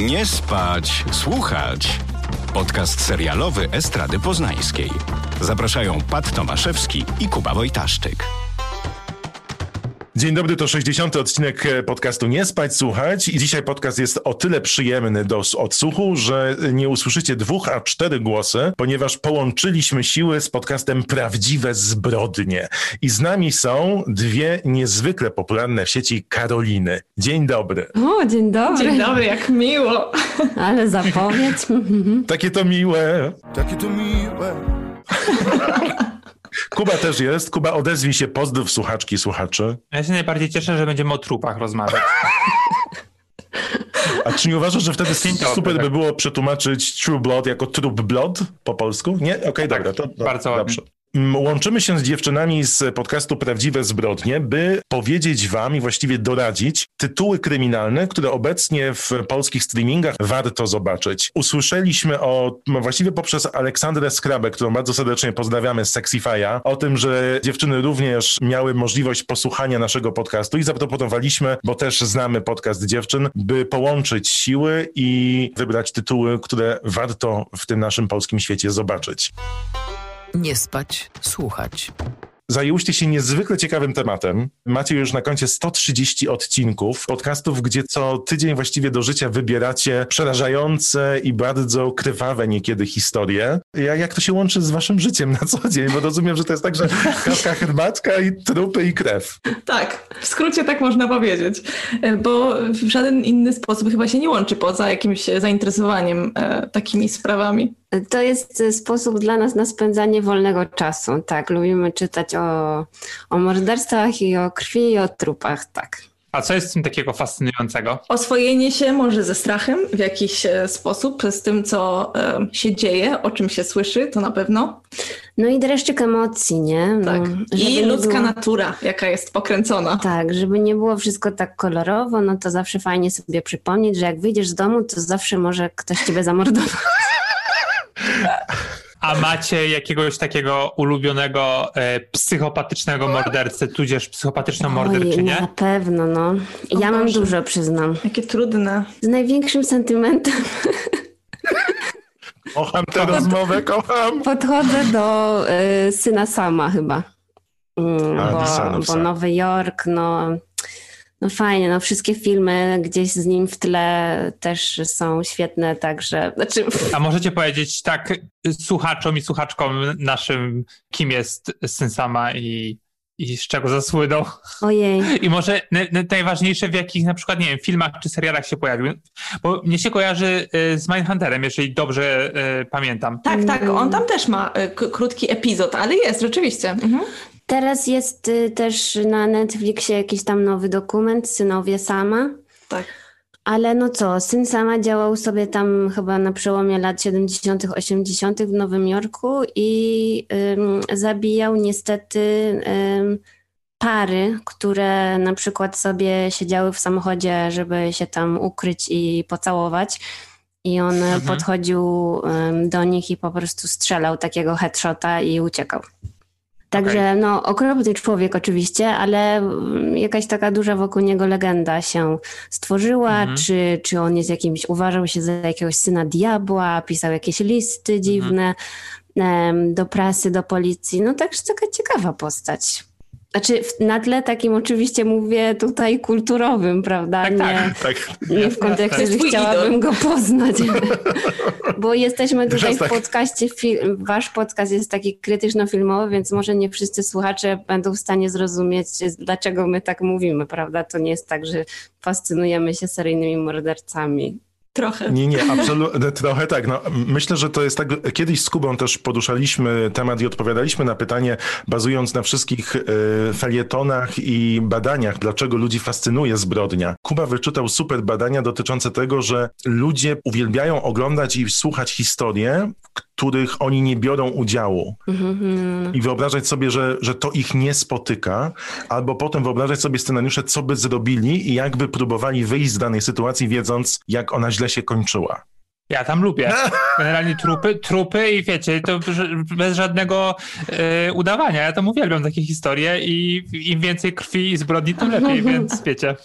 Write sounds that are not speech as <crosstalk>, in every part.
Nie spać, słuchać. Podcast serialowy Estrady Poznańskiej. Zapraszają Pat Tomaszewski i Kuba Wojtaszczyk. Dzień dobry, to 60. odcinek podcastu Nie spać, słuchać i dzisiaj podcast jest o tyle przyjemny do odsłuchu, że nie usłyszycie dwóch, a cztery głosy, ponieważ połączyliśmy siły z podcastem Prawdziwe Zbrodnie. I z nami są dwie niezwykle popularne w sieci Karoliny. Dzień dobry. O, dzień dobry. Dzień dobry, jak miło. <laughs> Ale zapowiedź. Takie to miłe. Takie to miłe. <laughs> Kuba też jest. Kuba, odezwij się, pozdrów słuchaczki, słuchaczy. Ja się najbardziej cieszę, że będziemy o trupach rozmawiać. A czy nie uważasz, że wtedy super by było przetłumaczyć True Blood jako True Blood po polsku? Nie? Okej, okay, tak, dobra. To, to, bardzo dobrze. Łączymy się z dziewczynami z podcastu Prawdziwe Zbrodnie, by powiedzieć wam i właściwie doradzić tytuły kryminalne, które obecnie w polskich streamingach warto zobaczyć. Usłyszeliśmy o, właściwie poprzez Aleksandrę Skrabę, którą bardzo serdecznie pozdrawiamy z Sexify'a, o tym, że dziewczyny również miały możliwość posłuchania naszego podcastu i zaproponowaliśmy, bo też znamy podcast dziewczyn, by połączyć siły i wybrać tytuły, które warto w tym naszym polskim świecie zobaczyć. Nie spać, słuchać. Zajęłyście się niezwykle ciekawym tematem. Macie już na koncie 130 odcinków podcastów, gdzie co tydzień właściwie do życia wybieracie przerażające i bardzo krwawe niekiedy historie. Jak, jak to się łączy z waszym życiem na co dzień? Bo rozumiem, że to jest tak, że kawka, herbatka i trupy i krew. Tak, w skrócie tak można powiedzieć. Bo w żaden inny sposób chyba się nie łączy poza jakimś zainteresowaniem e, takimi sprawami. To jest sposób dla nas na spędzanie wolnego czasu. Tak, lubimy czytać o, o morderstwach i o krwi i o trupach, tak. A co jest w tym takiego fascynującego? Oswojenie się może ze strachem w jakiś e, sposób, z tym, co e, się dzieje, o czym się słyszy, to na pewno. No i dreszczyk emocji, nie? No, tak. I ludzka było... natura, jaka jest pokręcona. Tak, żeby nie było wszystko tak kolorowo, no to zawsze fajnie sobie przypomnieć, że jak wyjdziesz z domu, to zawsze może ktoś ciebie zamordować. <laughs> A macie jakiegoś takiego ulubionego e, psychopatycznego mordercę, tudzież psychopatyczną morderczynię? Na pewno, no. Ja o mam Boże. dużo, przyznam. Jakie trudne. Z największym sentymentem. Kocham tę rozmowę, kocham. Podchodzę do y, syna sama chyba. Mm, A, bo, bo Nowy Jork, no no fajnie, no wszystkie filmy gdzieś z nim w tle też są świetne, także... Znaczy... A możecie powiedzieć tak słuchaczom i słuchaczkom naszym, kim jest Syn Sama i, i z czego zasłynął? Ojej. I może najważniejsze, w jakich na przykład, nie wiem, filmach czy serialach się pojawił. Bo mnie się kojarzy y, z Mindhunterem, jeżeli dobrze y, pamiętam. Tak, tak, on tam też ma y, krótki epizod, ale jest, rzeczywiście. Mhm. Teraz jest y, też na Netflixie jakiś tam nowy dokument, Synowie Sama. Tak. Ale no co, Syn Sama działał sobie tam chyba na przełomie lat 70., 80. w Nowym Jorku i ym, zabijał niestety ym, pary, które na przykład sobie siedziały w samochodzie, żeby się tam ukryć i pocałować. I on mhm. podchodził ym, do nich i po prostu strzelał takiego headshota i uciekał. Także okay. no, okropny człowiek oczywiście, ale jakaś taka duża wokół niego legenda się stworzyła, mhm. czy, czy on jest jakimś, uważał się za jakiegoś syna diabła, pisał jakieś listy mhm. dziwne mhm. do prasy, do policji. No także taka ciekawa postać. Znaczy na tle takim oczywiście mówię tutaj kulturowym, prawda? Tak, nie, tak, tak. nie w kontekście, że chciałabym go poznać. <laughs> Bo jesteśmy tutaj w tak. podcaście, wasz podcast jest taki krytyczno-filmowy, więc może nie wszyscy słuchacze będą w stanie zrozumieć, dlaczego my tak mówimy, prawda? To nie jest tak, że fascynujemy się seryjnymi mordercami. Trochę. Nie, nie, <laughs> absolutnie, trochę tak. No, myślę, że to jest tak, kiedyś z Kubą też poruszaliśmy temat i odpowiadaliśmy na pytanie, bazując na wszystkich y, felietonach i badaniach, dlaczego ludzi fascynuje zbrodnia. Kuba wyczytał super badania dotyczące tego, że ludzie uwielbiają oglądać i słuchać historie, których oni nie biorą udziału. Mm-hmm. I wyobrażać sobie, że, że to ich nie spotyka, albo potem wyobrażać sobie scenariusze, co by zrobili i jakby próbowali wyjść z danej sytuacji, wiedząc, jak ona źle się kończyła. Ja tam lubię. <laughs> Generalnie trupy, trupy i wiecie, to bez żadnego y, udawania. Ja tam uwielbiam takie historie i im więcej krwi i zbrodni, tym lepiej, <laughs> więc wiecie.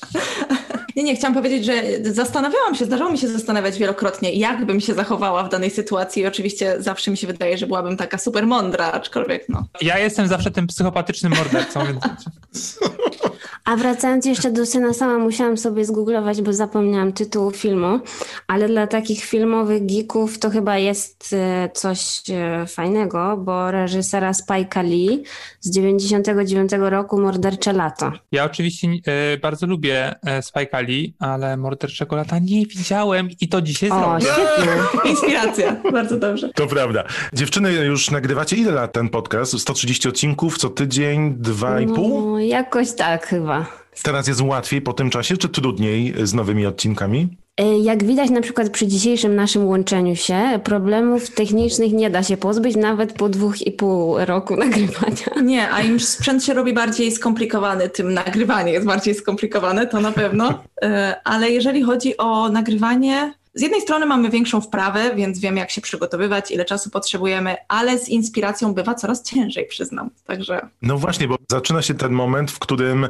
Nie, nie, chciałam powiedzieć, że zastanawiałam się, zdarzało mi się zastanawiać wielokrotnie, jak bym się zachowała w danej sytuacji i oczywiście zawsze mi się wydaje, że byłabym taka super mądra, aczkolwiek no. Ja jestem zawsze tym psychopatycznym mordercą, więc... <laughs> A wracając jeszcze do syna sama, musiałam sobie zgooglować, bo zapomniałam tytułu filmu, ale dla takich filmowych geeków to chyba jest e, coś e, fajnego, bo reżysera Spike'a Lee z 99 roku Mordercze Lato. Ja oczywiście e, bardzo lubię Spike'a Lee, ale Morderczego Lata nie widziałem i to dzisiaj O, zrobię. świetnie. <laughs> Inspiracja, bardzo dobrze. To prawda. Dziewczyny, już nagrywacie ile lat ten podcast? 130 odcinków co tydzień, dwa i pół? No, jakoś tak chyba. Teraz jest łatwiej po tym czasie, czy trudniej z nowymi odcinkami? E, Jak widać na przykład przy dzisiejszym naszym łączeniu się, problemów technicznych nie da się pozbyć nawet po dwóch i pół roku <laughs> nagrywania. Nie, a im sprzęt się robi bardziej skomplikowany, tym nagrywanie jest bardziej skomplikowane, to na pewno. E, Ale jeżeli chodzi o nagrywanie, z jednej strony mamy większą wprawę, więc wiemy, jak się przygotowywać, ile czasu potrzebujemy, ale z inspiracją bywa coraz ciężej, przyznam. Także No właśnie, bo zaczyna się ten moment, w którym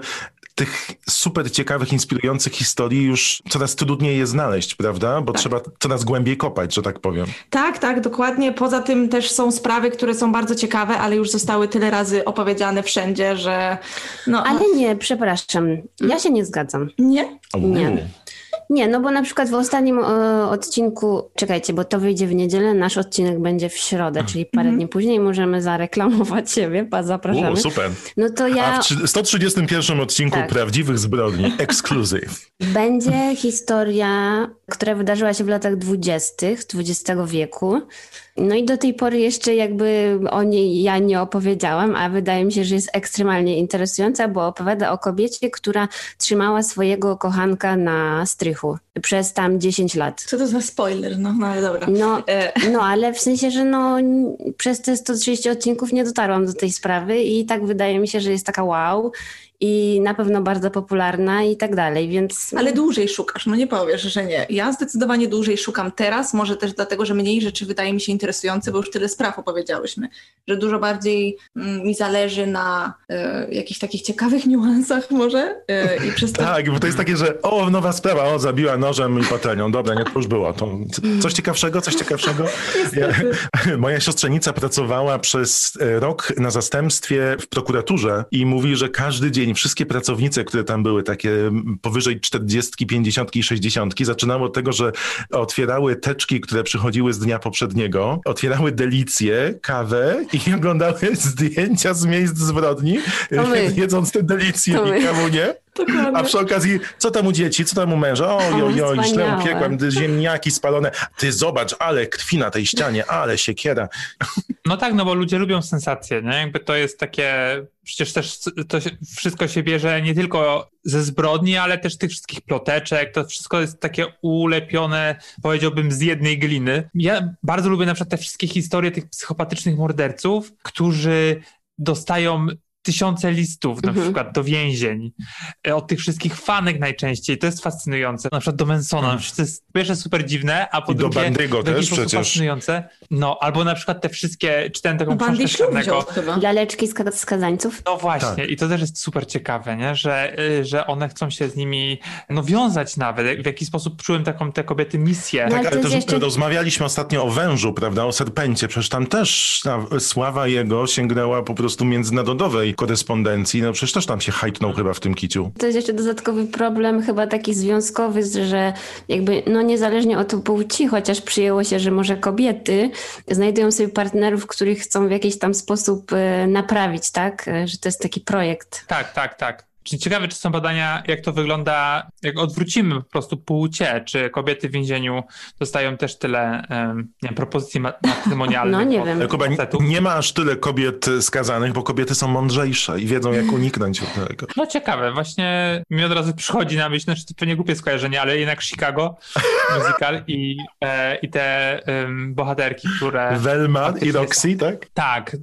tych super ciekawych, inspirujących historii już coraz trudniej je znaleźć, prawda? Bo Tak. trzeba coraz głębiej kopać, że tak powiem. tak, tak, dokładnie. Poza tym też są sprawy, które są bardzo ciekawe, ale już zostały tyle razy opowiedziane wszędzie, że no. Ale nie, przepraszam, ja się nie zgadzam. Nie? Nie. Nie, no bo na przykład w ostatnim e, odcinku, czekajcie, bo to wyjdzie w niedzielę, nasz odcinek będzie w środę, czyli parę dni później możemy zareklamować siebie, pa, zapraszamy. U, super. No to A ja, w trzy- 131 odcinku Tak. Prawdziwych Zbrodni, ekskluzyw. <laughs> będzie historia, która wydarzyła się w latach dwudziestych XX wieku. No i do tej pory jeszcze jakby o niej ja nie opowiedziałam, a wydaje mi się, że jest ekstremalnie interesująca, bo opowiada o kobiecie, która trzymała swojego kochanka na strychu przez tam 10 lat. Co to za spoiler? No, no ale dobra. No, E, no, ale w sensie, że no, przez te 130 odcinków nie dotarłam do tej sprawy i tak wydaje mi się, że jest taka wow i na pewno bardzo popularna i tak dalej, więc... Ale dłużej szukasz, no nie powiesz, że nie. Ja zdecydowanie dłużej szukam teraz, może też dlatego, że mniej rzeczy wydaje mi się interesujące, bo już tyle spraw opowiedziałyśmy, że dużo bardziej mm, mi zależy na e, jakichś takich ciekawych <laughs> niuansach może e, i przez to... Tak, bo to jest takie, że o, nowa sprawa, o, zabiła nożem i patelnią. Dobra, nie, to już było. To coś ciekawszego, coś ciekawszego. Ja, <laughs> moja siostrzenica pracowała przez e, rok na zastępstwie w prokuraturze i mówi, że każdy dzień wszystkie pracownice, które tam były, takie powyżej 40, 50 i 60, zaczynało od tego, że otwierały teczki, które przychodziły z dnia poprzedniego, otwierały delicję, kawę i <laughs> oglądały zdjęcia z miejsc zbrodni, <laughs> jedząc te delicje i kawunię. Dokładnie. A przy okazji, co tam u dzieci, co tam u męża? Oj, oj, oj, źle upiekłem, ziemniaki spalone. Ty zobacz, ale krwi na tej ścianie, ale siekiera. No tak, no bo ludzie lubią sensacje, nie? Jakby to jest takie, przecież też to się, wszystko się bierze nie tylko ze zbrodni, ale też tych wszystkich ploteczek, to wszystko jest takie ulepione, powiedziałbym, z jednej gliny. Ja bardzo lubię na przykład te wszystkie historie tych psychopatycznych morderców, którzy dostają tysiące listów na Mhm. przykład do więzień, e, od tych wszystkich fanek najczęściej, to jest fascynujące. Na przykład do Mansona, to jest pierwsze super dziwne, a po I do drugie Bandygo w jakiś też przecież. fascynujące. No, albo na przykład te wszystkie, czytałem taką Bandy książkę Czarnego. Laleczki ska- skazańców? No właśnie, Tak. i to też jest super ciekawe, nie? Że, y, że one chcą się z nimi no, wiązać nawet. W jaki sposób czułem taką te kobiety misję. No, Tak, ale też jeszcze- rozmawialiśmy ostatnio o wężu, prawda, o serpencie. Przecież tam też ta sława jego sięgnęła po prostu międzynarodowej korespondencji. No przecież też tam się hajtnął chyba w tym kiciu. To jest jeszcze dodatkowy problem chyba taki związkowy, że jakby no niezależnie od płci, chociaż przyjęło się, że może kobiety znajdują sobie partnerów, których chcą w jakiś tam sposób e, naprawić, tak? E, Że to jest taki projekt. Tak, tak, tak. Czyli ciekawe, czy są badania, jak to wygląda, jak odwrócimy po prostu płcie, czy kobiety w więzieniu dostają też tyle nie wiem, propozycji ma- matrymonialnych. No, nie od wiem. Kuba, nie, ma aż tyle kobiet skazanych, bo kobiety są mądrzejsze i wiedzą, jak uniknąć od <laughs> tego. No ciekawe, właśnie mi od razu przychodzi na myśl, znaczy to pewnie głupie skojarzenie, ale jednak Chicago <laughs> musical i, e, i te em, bohaterki, które... Velma i Roxy, tak? Tak,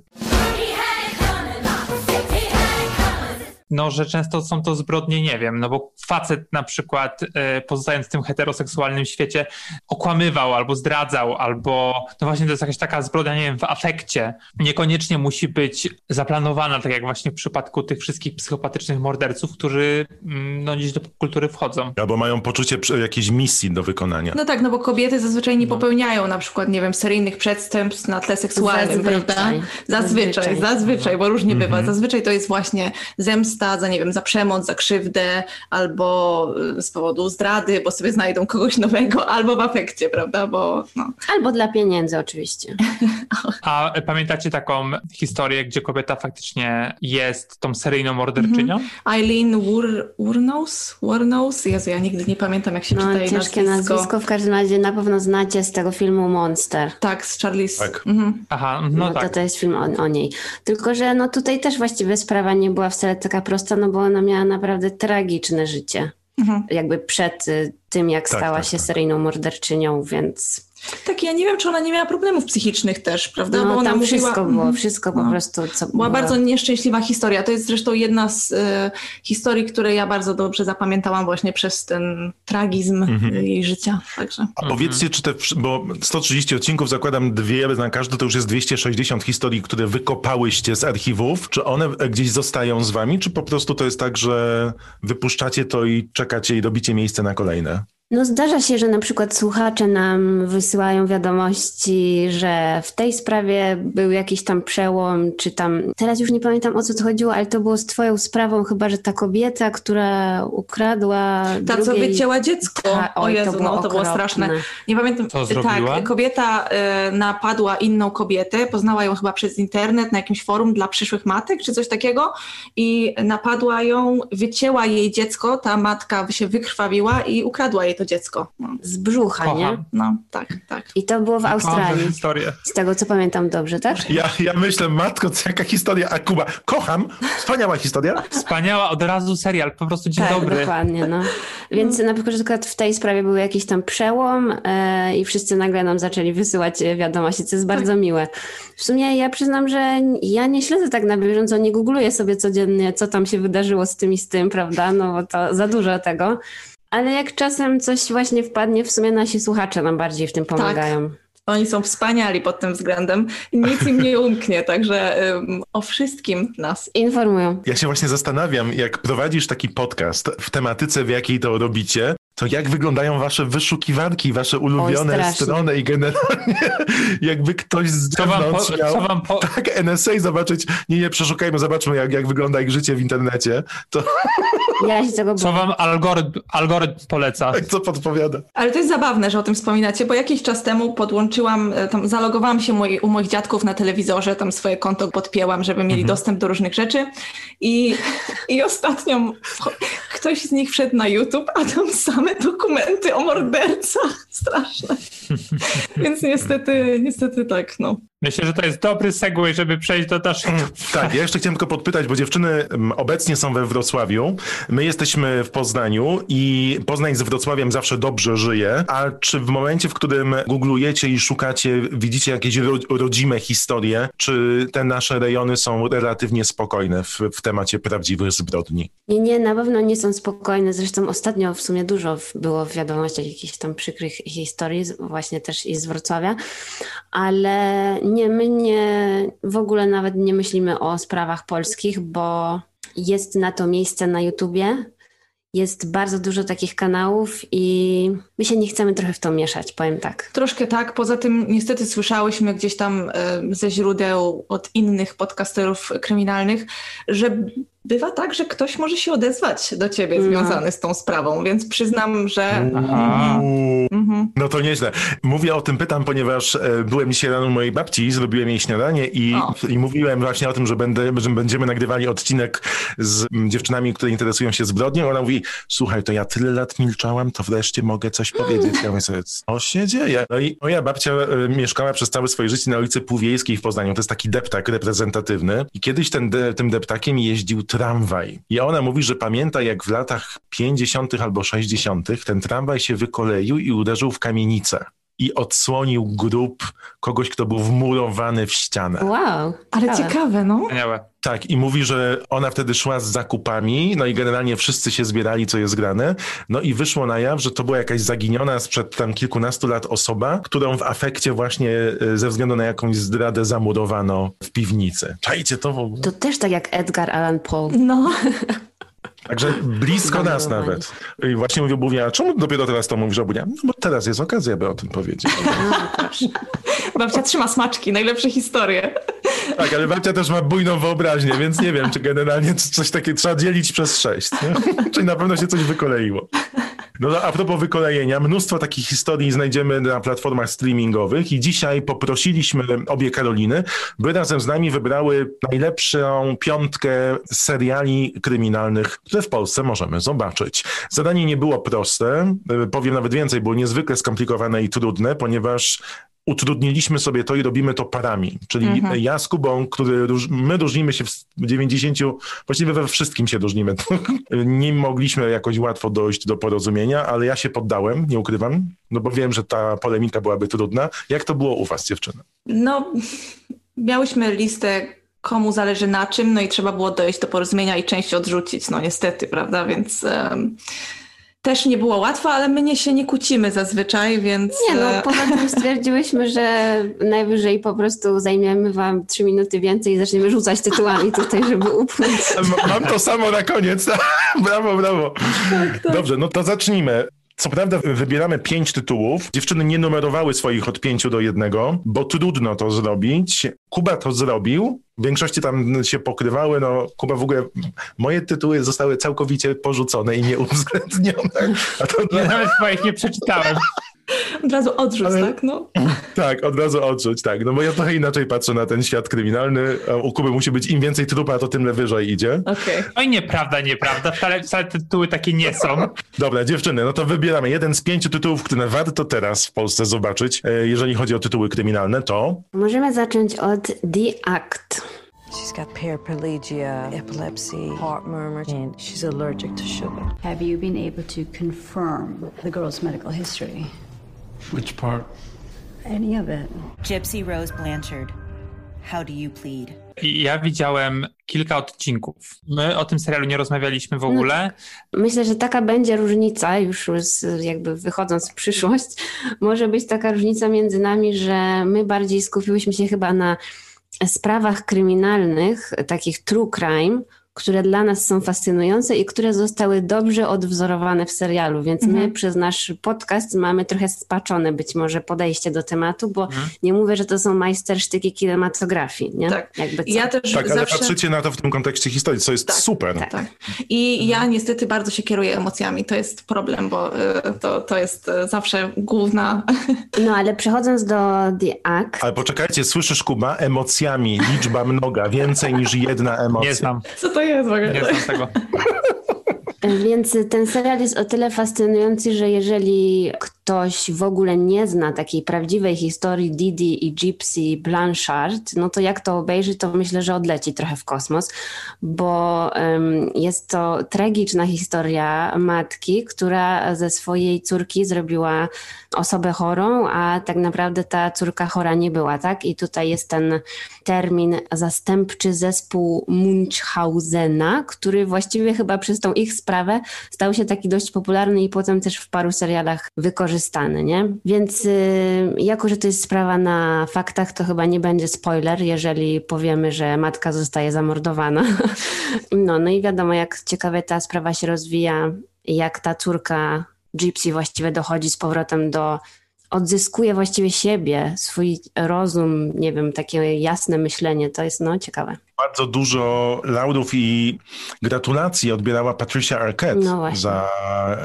no, że często są to zbrodnie, nie wiem, no bo facet na przykład e, pozostając w tym heteroseksualnym świecie okłamywał albo zdradzał, albo no właśnie to jest jakaś taka zbrodnia, nie wiem, w afekcie. Niekoniecznie musi być zaplanowana, tak jak właśnie w przypadku tych wszystkich psychopatycznych morderców, którzy mm, no, gdzieś do kultury wchodzą. Albo mają poczucie jakiejś misji do wykonania. No tak, no bo kobiety zazwyczaj nie no. popełniają na przykład, nie wiem, seryjnych przestępstw na tle seksualnym, zazwyczaj. prawda? Zazwyczaj, zazwyczaj, zazwyczaj bo różnie bywa. Mhm. Zazwyczaj to jest właśnie zemsta za, nie wiem, za przemoc, za krzywdę, albo y, z powodu zdrady, bo sobie znajdą kogoś nowego, albo w afekcie, prawda? Bo, no. Albo dla pieniędzy oczywiście. <laughs> A pamiętacie taką historię, gdzie kobieta faktycznie jest tą seryjną morderczynią? Mhm. Eileen Wur Wurnos? Wurnos? Jezu, ja nigdy nie pamiętam, jak się no, czyta jej ciężkie nazwisko. nazwisko. W każdym razie na pewno znacie z tego filmu Monster. Tak, z Charlize. Tak. Mhm. Aha, no, no tak. To, to jest film o, o, niej. Tylko, że no tutaj też właściwie sprawa nie była wcale taka prosta, no bo ona miała naprawdę tragiczne życie. Mhm. Jakby przed y, tym, jak tak, stała tak, się tak. seryjną morderczynią, więc tak, ja nie wiem, czy ona nie miała problemów psychicznych też, prawda? No, Bo ona tam mówiła, wszystko było, mhm. wszystko po no, prostu. Co była było. bardzo nieszczęśliwa historia. To jest zresztą jedna z y, historii, które ja bardzo dobrze zapamiętałam właśnie przez ten tragizm mhm. jej życia. Także. A powiedzcie, czy te, bo 130 odcinków, zakładam dwie na każdy, to już jest 260 historii, które wykopałyście z archiwów. Czy one gdzieś zostają z wami, czy po prostu to jest tak, że wypuszczacie to i czekacie i robicie miejsce na kolejne? No zdarza się, że na przykład słuchacze nam wysyłają wiadomości, że w tej sprawie był jakiś tam przełom, czy tam, teraz już nie pamiętam o co to chodziło, ale to było z twoją sprawą chyba, że ta kobieta, która ukradła Ta, drugiej... co wycięła dziecko. Ta, oj, o Jezu, to było, no, to było straszne. Nie pamiętam. Co zrobiła? Tak, kobieta y, napadła inną kobietę, poznała ją chyba przez internet na jakimś forum dla przyszłych matek, czy coś takiego i napadła ją, wycięła jej dziecko, ta matka się wykrwawiła i ukradła jej to to dziecko. No. Z brzucha, Kocham. nie? No, tak, tak. I to było w Australii. historię. Z tego, co pamiętam dobrze, tak? Ja, ja myślę, matko, co jaka historia, a Kuba, kocham, wspaniała historia. Wspaniała, od razu serial, po prostu dzień tak, dobry. dokładnie, no. Więc na przykład w tej sprawie był jakiś tam przełom e, i wszyscy nagle nam zaczęli wysyłać wiadomości, co jest tak. bardzo miłe. W sumie ja przyznam, że ja nie śledzę tak na bieżąco, nie googluję sobie codziennie, co tam się wydarzyło z tym i z tym, prawda, no bo to za dużo tego. Ale jak czasem coś właśnie wpadnie, w sumie nasi słuchacze nam bardziej w tym pomagają. Tak. Oni są wspaniali pod tym względem. Nic im nie umknie, także um, o wszystkim nas informują. Ja się właśnie zastanawiam, jak prowadzisz taki podcast w tematyce, w jakiej to robicie, to jak wyglądają wasze wyszukiwarki, wasze ulubione Oj, strony i generalnie <laughs> jakby ktoś z zewnątrz co wam, po, miał, wam po... tak NSA zobaczyć, nie, nie, przeszukajmy, zobaczmy jak, jak wygląda ich życie w internecie, to... <laughs> Ja się tego Co wam algorytm, algorytm poleca? Tak, co podpowiada. Ale to jest zabawne, że o tym wspominacie, bo jakiś czas temu podłączyłam, e, tam zalogowałam się moi, u moich dziadków na telewizorze, tam swoje konto podpięłam, żeby mieli mhm. dostęp do różnych rzeczy i, i ostatnio <laughs> ktoś z nich wszedł na YouTube, a tam same dokumenty o mordercach. <laughs> Straszne. Więc niestety, niestety tak, no. Myślę, że to jest dobry segway, żeby przejść do naszych... Mm, tak, ja jeszcze chciałem tylko podpytać, bo dziewczyny mm, obecnie są we Wrocławiu, my jesteśmy w Poznaniu i Poznań z Wrocławiem zawsze dobrze żyje, a czy w momencie, w którym googlujecie i szukacie, widzicie jakieś rodzime historie, czy te nasze rejony są relatywnie spokojne w, w temacie prawdziwych zbrodni? Nie, nie, na pewno nie są spokojne, zresztą ostatnio w sumie dużo było w wiadomościach jakichś tam przykrych historii, właśnie też i z Wrocławia, ale nie, my nie, w ogóle nawet nie myślimy o sprawach polskich, bo jest na to miejsce na YouTubie. Jest bardzo dużo takich kanałów i my się nie chcemy trochę w to mieszać, powiem tak. Troszkę tak. Poza tym niestety słyszałyśmy gdzieś tam e, ze źródeł od innych podcasterów kryminalnych, że bywa tak, że ktoś może się odezwać do ciebie no. związany z tą sprawą, więc przyznam, że... Aha. Mhm. No to nieźle. Mówię o tym, pytam, ponieważ e, byłem dzisiaj rano u mojej babci, zrobiłem jej śniadanie i, i mówiłem właśnie o tym, że, będę, że będziemy nagrywali odcinek z dziewczynami, które interesują się zbrodnią. Ona mówi, słuchaj, to ja tyle lat milczałam, to wreszcie mogę coś powiedzieć. Ja mówię sobie, co się dzieje? No i moja babcia e, mieszkała przez całe swoje życie na ulicy Półwiejskiej w Poznaniu. To jest taki deptak reprezentatywny i kiedyś ten, tym deptakiem jeździł tramwaj. I ona mówi, że pamięta jak w latach 50. albo 60. ten tramwaj się wykoleił i uderzył w kamienicę. I odsłonił grób kogoś, kto był wmurowany w ścianę. Wow. Ale ciekawe. ciekawe, no. Wspaniałe. Tak, i mówi, że ona wtedy szła z zakupami, no i generalnie wszyscy się zbierali, co jest grane. No i wyszło na jaw, że to była jakaś zaginiona sprzed tam kilkunastu lat osoba, którą w afekcie właśnie e, ze względu na jakąś zdradę zamurowano w piwnicy. Czajcie to w ogóle. To też tak jak Edgar Allan Poe. No, <laughs> Także blisko nas nawet. I właśnie mówił, mówiła, czemu dopiero teraz to mówisz, Obunia? No bo teraz jest okazja, by o tym powiedzieć. <laughs> babcia trzyma smaczki, najlepsze historie. Tak, ale babcia też ma bujną wyobraźnię, więc nie wiem, czy generalnie coś takiego trzeba dzielić przez sześć. Czyli na pewno się coś wykoleiło. No a propos wykolejenia, mnóstwo takich historii znajdziemy na platformach streamingowych i dzisiaj poprosiliśmy obie Karoliny, by razem z nami wybrały najlepszą piątkę seriali kryminalnych, które w Polsce możemy zobaczyć. Zadanie nie było proste, powiem nawet więcej, było niezwykle skomplikowane i trudne, ponieważ utrudniliśmy sobie to i robimy to parami. Czyli ja z Kubą, który róż, my różnimy się w 90, właściwie we wszystkim się różnimy. <laughs> nie mogliśmy jakoś łatwo dojść do porozumienia, ale ja się poddałem, nie ukrywam, no bo wiem, że ta polemika byłaby trudna. Jak to było u was, dziewczyny? No, miałyśmy listę, komu zależy na czym, no i trzeba było dojść do porozumienia i część odrzucić, no niestety, prawda, więc em, też nie było łatwo, ale my nie się nie kłócimy zazwyczaj, więc... Nie no, e, poza tym <laughs> stwierdziłyśmy, że najwyżej po prostu zajmiemy wam trzy minuty więcej i zaczniemy rzucać tytułami tutaj, żeby upchnąć. M- <laughs> Mam to samo na koniec. <laughs> brawo, brawo. Dobrze, no to zacznijmy. Co prawda wybieramy pięć tytułów. Dziewczyny nie numerowały swoich od pięciu do jednego, bo trudno to zrobić. Kuba to zrobił. W większości tam się pokrywały. No, Kuba w ogóle, moje tytuły zostały całkowicie porzucone i nieuwzględnione. A to Ja nawet swoich nie przeczytałem. Od razu odrzuć, Ale- tak, no. Tak, od razu odczuć, tak. No bo ja trochę inaczej patrzę na ten świat kryminalny. U Kuby musi być im więcej trupa, to tym wyżej idzie. Okej. Oj, nieprawda, nieprawda. Wcale, wcale te tytuły takie nie są. Dobra, dziewczyny, no to wybieramy jeden z pięciu tytułów, które warto teraz w Polsce zobaczyć, e, jeżeli chodzi o tytuły kryminalne, to Możemy zacząć od The Act. She's got paraplegia, epilepsy, heart murmurs, and she's allergic to sugar. Have you been able to confirm the girl's medical history? Which part? Any of it? Gypsy Rose Blanchard, how do you plead? I ja widziałem kilka odcinków. My o tym serialu nie rozmawialiśmy w ogóle. Myślę, że taka będzie różnica, już z, jakby wychodząc w przyszłość, <laughs> może być taka różnica między nami, że my bardziej skupiłyśmy się chyba na sprawach kryminalnych, takich true crime, które dla nas są fascynujące i które zostały dobrze odwzorowane w serialu, więc my przez nasz podcast mamy trochę spaczone być może podejście do tematu, bo nie mówię, że to są majstersztyki kinematografii, nie? Tak. Jakby co. Ja też tak, ale zawsze... patrzycie na to w tym kontekście historii, co jest Tak, super. tak. Tak. I ja niestety bardzo się kieruję emocjami. To jest problem, bo y, to, to jest y, zawsze główna. No ale przechodząc do The Act, Ale poczekajcie, słyszysz Kuba? Emocjami, liczba mnoga, więcej niż jedna emocja. Nie znam, Co to jest w ogóle? nie znam tego. <laughs> Więc ten serial jest o tyle fascynujący, że jeżeli ktoś w ogóle nie zna takiej prawdziwej historii Didi i Gypsy Blanchard, no to jak to obejrzy, to myślę, że odleci trochę w kosmos, bo jest to tragiczna historia matki, która ze swojej córki zrobiła osobę chorą, a tak naprawdę ta córka chora nie była, tak? I tutaj jest ten termin zastępczy zespół Munchhausena, który właściwie chyba przez tą ich sprawę stał się taki dość popularny i potem też w paru serialach wykorzystany, nie? Więc y, jako, że to jest sprawa na faktach, to chyba nie będzie spoiler, jeżeli powiemy, że matka zostaje zamordowana. <laughs> No, no i wiadomo, jak ciekawie ta sprawa się rozwija, jak ta córka Gypsy właściwie dochodzi z powrotem do odzyskuje właściwie siebie, swój rozum, nie wiem, takie jasne myślenie, to jest no ciekawe. Bardzo dużo laurów i gratulacji odbierała Patricia Arquette No za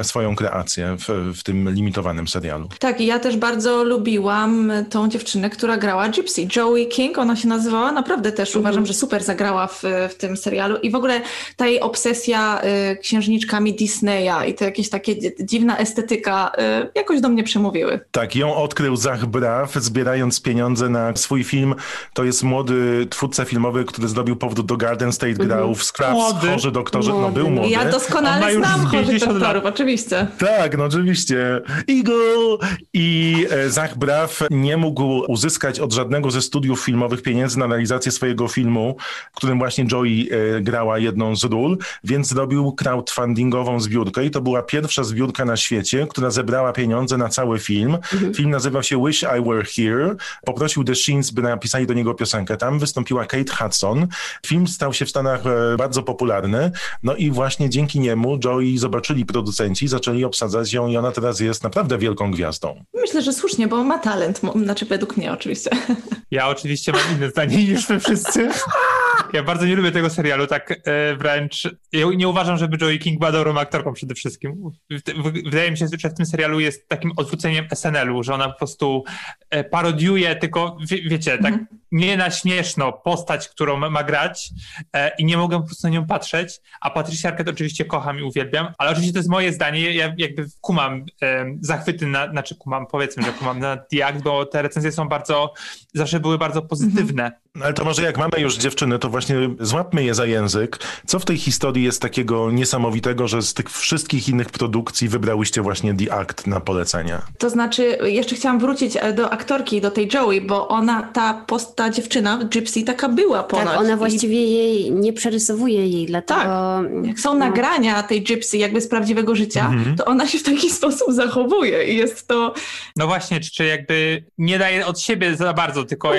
swoją kreację w, w tym limitowanym serialu. Tak, i ja też bardzo lubiłam tą dziewczynę, która grała Gypsy. Joey King, ona się nazywała. Naprawdę też uważam, że super zagrała w, w tym serialu. I w ogóle ta jej obsesja y, księżniczkami Disneya i to jakieś takie dzi- dziwna estetyka y, jakoś do mnie przemówiły. Tak, ją odkrył Zach Braff, zbierając pieniądze na swój film. To jest młody twórca filmowy, który zrobił powrót do Garden State, grał w Scraps, Młody. chorzy doktorzy, no był młody. Ja doskonale już znam chorych 50 lat. doktorów, oczywiście. Tak, no oczywiście. Eagle! I e, Zach Braff nie mógł uzyskać od żadnego ze studiów filmowych pieniędzy na realizację swojego filmu, w którym właśnie Joey e, grała jedną z ról, więc zrobił crowdfundingową zbiórkę i to była pierwsza zbiórka na świecie, która zebrała pieniądze na cały film. Film nazywał się Wish I Were Here. Poprosił The Sheens, by napisali do niego piosenkę. Tam wystąpiła Kate Hudson. Film stał się w Stanach e, bardzo popularny. No i właśnie dzięki niemu Joey zobaczyli producenci, zaczęli obsadzać ją i ona teraz jest naprawdę wielką gwiazdą. Myślę, że słusznie, bo ma talent, znaczy według mnie oczywiście. <laughs> Ja oczywiście mam inne zdanie niż wy wszyscy. Ja bardzo nie lubię tego serialu, tak e, wręcz. Ja nie uważam, żeby Joey King była dobrą aktorką przede wszystkim. W- w- Wydaje mi się, że w tym serialu jest takim odwróceniem SNL-u, że ona po prostu e, parodiuje tylko, wie, wiecie, tak nie na śmieszno postać, którą ma grać e, i nie mogę po prostu na nią patrzeć. A Patricia Arquette oczywiście kocham i uwielbiam, ale oczywiście to jest moje zdanie. Ja jakby kumam e, zachwyty, na, znaczy kumam, powiedzmy, że kumam na The Act, bo te recenzje są bardzo, zawsze były bardzo pozytywne. No Ale to może jak mamy już dziewczyny, to właśnie złapmy je za język. Co w tej historii jest takiego niesamowitego, że z tych wszystkich innych produkcji wybrałyście właśnie The Act na polecenia? To znaczy, jeszcze chciałam wrócić e, do aktorki, do tej Joey, bo ona, ta, post, ta dziewczyna, Gypsy, taka była ponoć. Tak, ona I właściwie jej nie przerysowuje jej, dlatego... Jak są no. nagrania tej Gypsy jakby z prawdziwego życia, Mhm. to ona się w taki <laughs> sposób zachowuje i jest to... No właśnie, czy, czy jakby nie daje od siebie za bardzo, tylko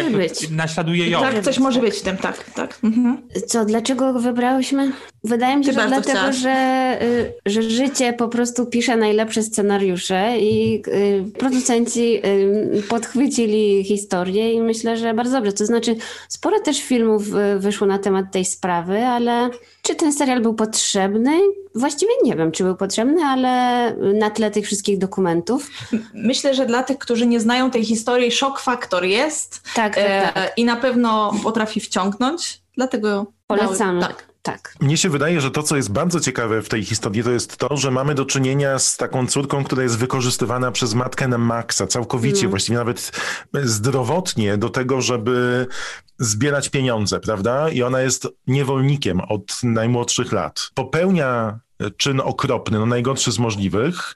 naśladuje ją. Tak, coś może być w tym, tak, tak. Mhm. Co, dlaczego go wybrałyśmy? Wydaje mi się, Ty że dlatego, chciałaś. że, y, że życie po prostu pisze najlepsze scenariusze i y, producenci y, podchwycili historię i myślę, że bardzo dobrze. To znaczy, sporo też filmów wyszło na temat tej sprawy, ale czy ten serial był potrzebny? Właściwie nie wiem, czy był potrzebny, ale na tle tych wszystkich dokumentów. Myślę, że dla tych, którzy nie znają tej historii, szok faktor jest Tak, tak, e, tak. i na pewno potrafi wciągnąć, dlatego Polecamy. dały- tak. Tak. Mnie się wydaje, że to, co jest bardzo ciekawe w tej historii, to jest to, że mamy do czynienia z taką córką, która jest wykorzystywana przez matkę na maksa, całkowicie, Mm. właściwie nawet zdrowotnie do tego, żeby zbierać pieniądze, prawda? I ona jest niewolnikiem od najmłodszych lat. Popełnia czyn okropny, no najgorszy z możliwych,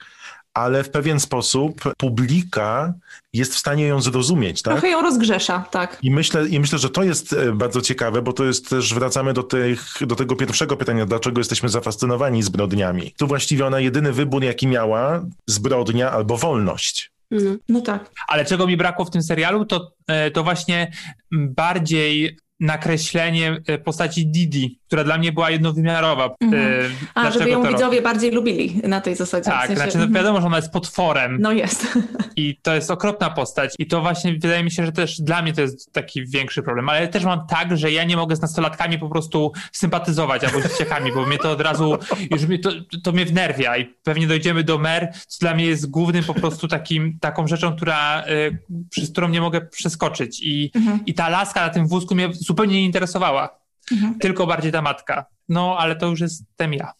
ale w pewien sposób publika jest w stanie ją zrozumieć, tak? Trochę ją rozgrzesza, tak. I myślę, I myślę, że to jest e, bardzo ciekawe, bo to jest też, wracamy do, tych, do tego pierwszego pytania, dlaczego jesteśmy zafascynowani zbrodniami. Tu właściwie ona jedyny wybór, jaki miała, zbrodnia albo wolność. Mhm. No tak. Ale czego mi brakło w tym serialu, to, e, to właśnie bardziej nakreślenie e, postaci Didi, która dla mnie była jednowymiarowa. Mhm. E, A, żeby ją widzowie bardziej lubili na tej zasadzie. w Tak, sensie, znaczy no mhm. wiadomo, że ona jest potworem No jest. <laughs> i to jest okropna postać i to właśnie wydaje mi się, że też dla mnie to jest taki większy problem, ale też mam tak, że ja nie mogę z nastolatkami po prostu sympatyzować albo z dzieciakami, bo mnie to od razu, <laughs> już to, to mnie wnerwia i pewnie dojdziemy do Mer, co dla mnie jest głównym po prostu takim, taką rzeczą, która, y, przez którą nie mogę przeskoczyć i, Mhm. i ta laska na tym wózku mnie zupełnie nie interesowała, Mhm. tylko bardziej ta matka. No, ale to już jestem ja.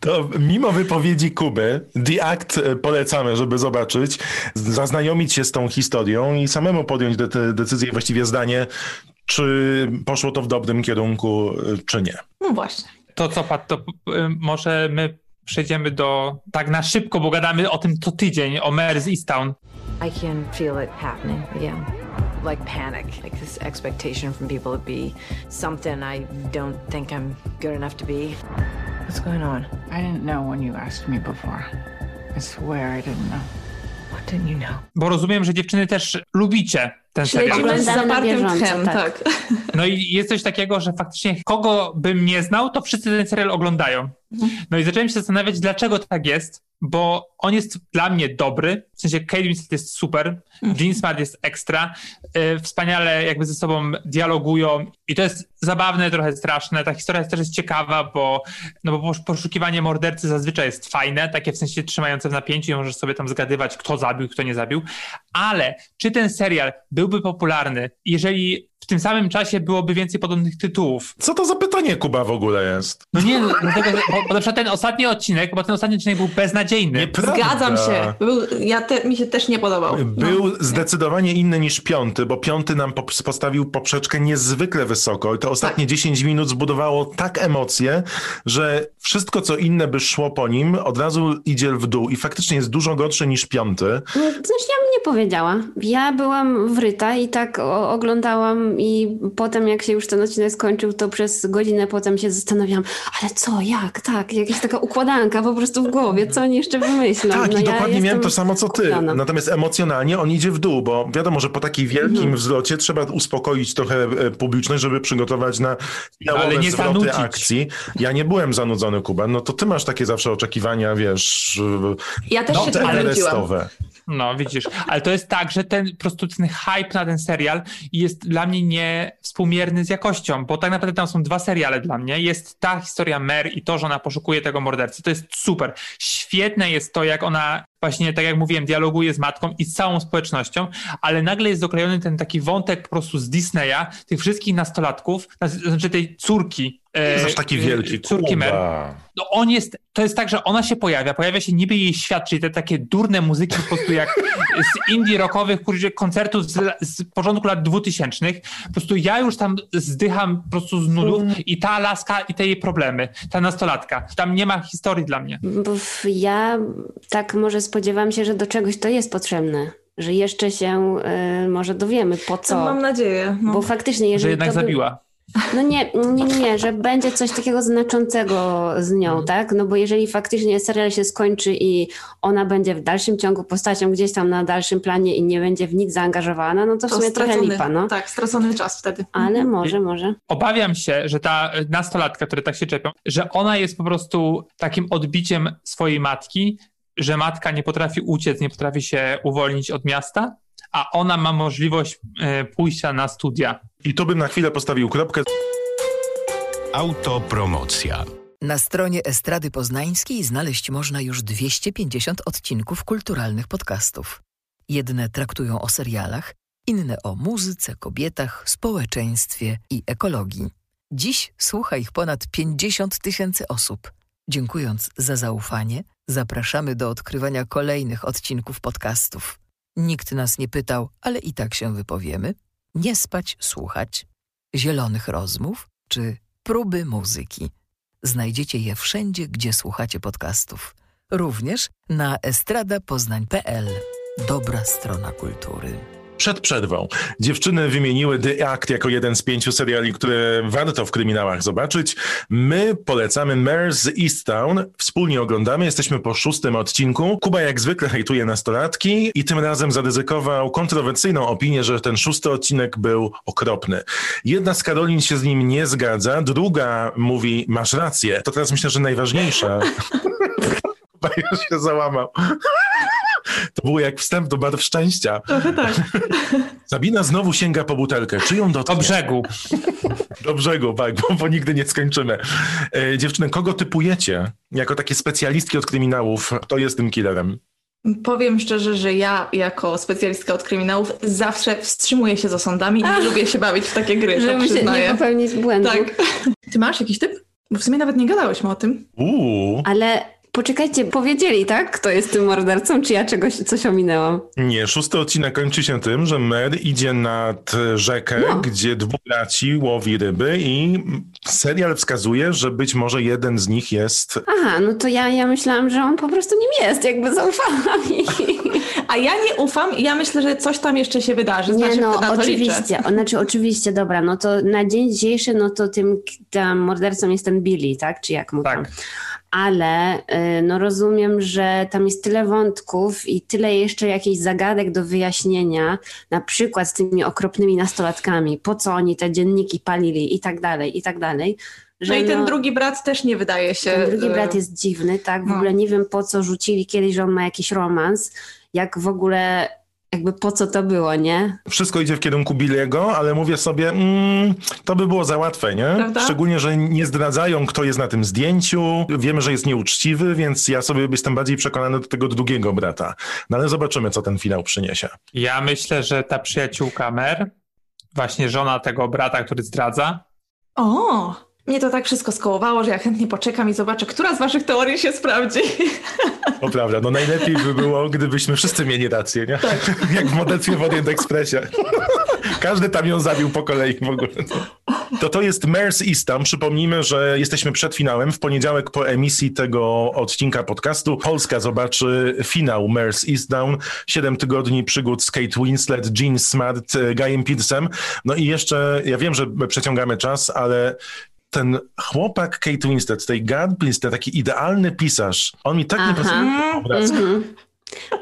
To mimo wypowiedzi Kuby, The Act e, polecamy, żeby zobaczyć, zaznajomić się z tą historią i samemu podjąć de- decyzję, właściwie zdanie, czy poszło to w dobrym kierunku, e, czy nie. No właśnie. To co, Pat, to y, może my przejdziemy do, tak na szybko, bo gadamy o tym co tydzień, o z Easttown. I can feel it happening again. Like panic, like this expectation from people to be something I don't think I'm good enough to be. What's going on? I didn't know when you asked me before. I swear I didn't know. What didn't you know? Bo rozumiem, że dziewczyny też lubicie ten serial. Śledzimy z zapartym tchem, tak. tak. <laughs> No i jest coś takiego, że faktycznie kogo bym nie znał, to wszyscy ten serial oglądają. No i zacząłem się zastanawiać, dlaczego tak jest, bo on jest dla mnie dobry, w sensie Kate Winslet jest super, Jean Smart jest ekstra, y, wspaniale jakby ze sobą dialogują i to jest zabawne, trochę straszne, ta historia też jest ciekawa, bo, no bo posz- poszukiwanie mordercy zazwyczaj jest fajne, takie w sensie trzymające w napięciu i możesz sobie tam zgadywać, kto zabił, kto nie zabił, Ale czy ten serial byłby popularny, jeżeli w tym samym czasie byłoby więcej podobnych tytułów? Co to za pytanie, Kuba, w ogóle jest? No nie, no, dlatego, bo, bo na przykład ten ostatni odcinek, bo ten ostatni odcinek był beznadziejny. Nieprawda. Zgadzam się. Był, ja te, mi się też nie podobał. No. Był zdecydowanie inny niż piąty, bo piąty nam po, postawił poprzeczkę niezwykle wysoko i to ostatnie 10 minut zbudowało tak emocje, że wszystko, co inne by szło po nim, od razu idzie w dół i faktycznie jest dużo gorsze niż piąty. No, Coś ja bym nie powiedziała. Ja byłam wryta i tak o, i potem jak się już ten odcinek skończył, to przez godzinę potem się zastanawiałam, ale co, jak, tak, jakaś taka układanka po prostu w głowie, co oni jeszcze wymyślą. Tak, no, i ja dokładnie miałem to samo co ty. Natomiast emocjonalnie on idzie w dół, bo wiadomo, że po takim wielkim Mhm. wzlocie trzeba uspokoić trochę e, publiczność, żeby przygotować na finałowe Ale nie zwroty zanudzić. akcji. Ja nie byłem zanudzony, Kuba. No to ty masz takie zawsze oczekiwania, wiesz, Ja też No, się. No, widzisz. Ale to jest tak, że ten po hype na ten serial jest dla mnie niewspółmierny z jakością, bo tak naprawdę tam są dwa seriale dla mnie. Jest ta historia Mer i to, że ona poszukuje tego mordercy. To jest super. Świetne jest to, jak ona właśnie, tak jak mówiłem, dialoguje z matką i z całą społecznością, ale nagle jest doklejony ten taki wątek po prostu z Disneya, tych wszystkich nastolatków, na- znaczy tej córki. Jest aż taki e, wielki, Córki Mer. No on jest, to jest tak, że ona się pojawia, pojawia się niby jej świat, czyli te takie durne muzyki po prostu jak <laughs> z indie rockowych koncertów z, z początku lat 2000. Po prostu ja już tam zdycham po prostu z nudów i ta laska i te jej problemy, ta nastolatka. Tam nie ma historii dla mnie. Bo ja tak może spodziewam się, że do czegoś to jest potrzebne, że jeszcze się y, może dowiemy po co. Mam nadzieję. No. Bo faktycznie, jeżeli Że jednak to by- zabiła. No nie, nie, nie, że będzie coś takiego znaczącego z nią, Mhm. tak? No bo jeżeli faktycznie serial się skończy i ona będzie w dalszym ciągu postacią gdzieś tam na dalszym planie i nie będzie w nic zaangażowana, no to w to sumie trochę lipa, no. Tak, stracony czas wtedy. Ale może, może. Obawiam się, że ta nastolatka, które tak się czepią, że ona jest po prostu takim odbiciem swojej matki, że matka nie potrafi uciec, nie potrafi się uwolnić od miasta, a ona ma możliwość e, pójścia na studia. I tu bym na chwilę postawił kropkę. Autopromocja. Na stronie Estrady Poznańskiej znaleźć można już 250 odcinków kulturalnych podcastów. Jedne traktują o serialach, inne o muzyce, kobietach, społeczeństwie i ekologii. Dziś słucha ich ponad 50 tysięcy osób. Dziękując za zaufanie, zapraszamy do odkrywania kolejnych odcinków podcastów. Nikt nas nie pytał, ale i tak się wypowiemy. Nie spać, słuchać. Zielonych rozmów czy próby muzyki. Znajdziecie je wszędzie, gdzie słuchacie podcastów. Również na estradapoznań.pl. Dobra strona kultury. Przed przerwą. Dziewczyny wymieniły The Act jako jeden z pięciu seriali, które warto w kryminałach zobaczyć. My polecamy Mare z Easttown. Wspólnie oglądamy. Jesteśmy po szóstym odcinku. Kuba jak zwykle hejtuje nastolatki i tym razem zaryzykował kontrowersyjną opinię, że ten szósty odcinek był okropny. Jedna z Karolin się z nim nie zgadza, druga mówi, masz rację. To teraz myślę, że najważniejsze. <laughs> Kuba już się załamał. To było jak wstęp do barw szczęścia. Trochę tak. <laughs> Sabina znowu sięga po butelkę. Czy ją dotknie? Do brzegu. Do brzegu, tak, bo, bo nigdy nie skończymy. E, dziewczyny, kogo typujecie? Jako takie specjalistki od kryminałów, to jest tym killerem. Powiem szczerze, że ja jako specjalistka od kryminałów zawsze wstrzymuję się za sądami i nie lubię się bawić w takie gry, Żeby się nie popełnić błędu. Tak. Ty masz jakiś typ? Bo w sumie nawet nie gadałyśmy o tym. Uuu, Ale poczekajcie, powiedzieli, tak? Kto jest tym mordercą, czy ja czegoś, coś ominęłam? nie. Szósty odcinek kończy się tym, że Mer idzie nad rzekę, No. gdzie dwóch braci łowi ryby i serial wskazuje, że być może jeden z nich jest... Aha, no to ja, ja myślałam, że on po prostu nim jest, jakby zaufała mi. A ja nie ufam i ja myślę, że coś tam jeszcze się wydarzy. Nie Znaczy, no, na to liczę. oczywiście, o, znaczy oczywiście, dobra, no to na dzień dzisiejszy, no to tym tam mordercą jest ten Billy, tak? Czy jak mu tam? Tak. Ale y, no rozumiem, że tam jest tyle wątków i tyle jeszcze jakichś zagadek do wyjaśnienia, na przykład z tymi okropnymi nastolatkami, po co oni te dzienniki palili i tak dalej, i tak dalej. No i ten drugi brat też nie wydaje się... Ten drugi e, brat jest dziwny, tak? W no. ogóle nie wiem po co rzucili kiedyś, że on ma jakiś romans, jak w ogóle jakby po co to było, nie? Wszystko idzie w kierunku Billiego, ale mówię sobie, mm, to by było za łatwe, nie? Prawda? Szczególnie, że nie zdradzają, kto jest na tym zdjęciu. Wiemy, że jest nieuczciwy, więc ja sobie jestem bardziej przekonany do tego drugiego brata. No ale zobaczymy, co ten finał przyniesie. Ja myślę, że ta przyjaciółka Mer, właśnie żona tego brata, który zdradza, O, mnie to tak wszystko skołowało, że ja chętnie poczekam i zobaczę, która z waszych teorii się sprawdzi. <laughs> To prawda, no najlepiej by było, gdybyśmy wszyscy mieli rację, nie? <laughs> Jak w modelstwie w Orient Expressie. <laughs> Każdy tam ją zabił po kolei w ogóle. To to jest Mers Eastham. Przypomnijmy, że jesteśmy przed finałem. W poniedziałek po emisji tego odcinka podcastu Polska zobaczy finał Mers Easttown. Siedem tygodni przygód z Kate Winslet, Jean Smart, Guyem Petersem. No i jeszcze, ja wiem, że przeciągamy czas, ale ten chłopak Kate Winslet, tej Gad Winslet, taki idealny pisarz, on mi tak nie Aha. pasuje do obrazka. Mhm.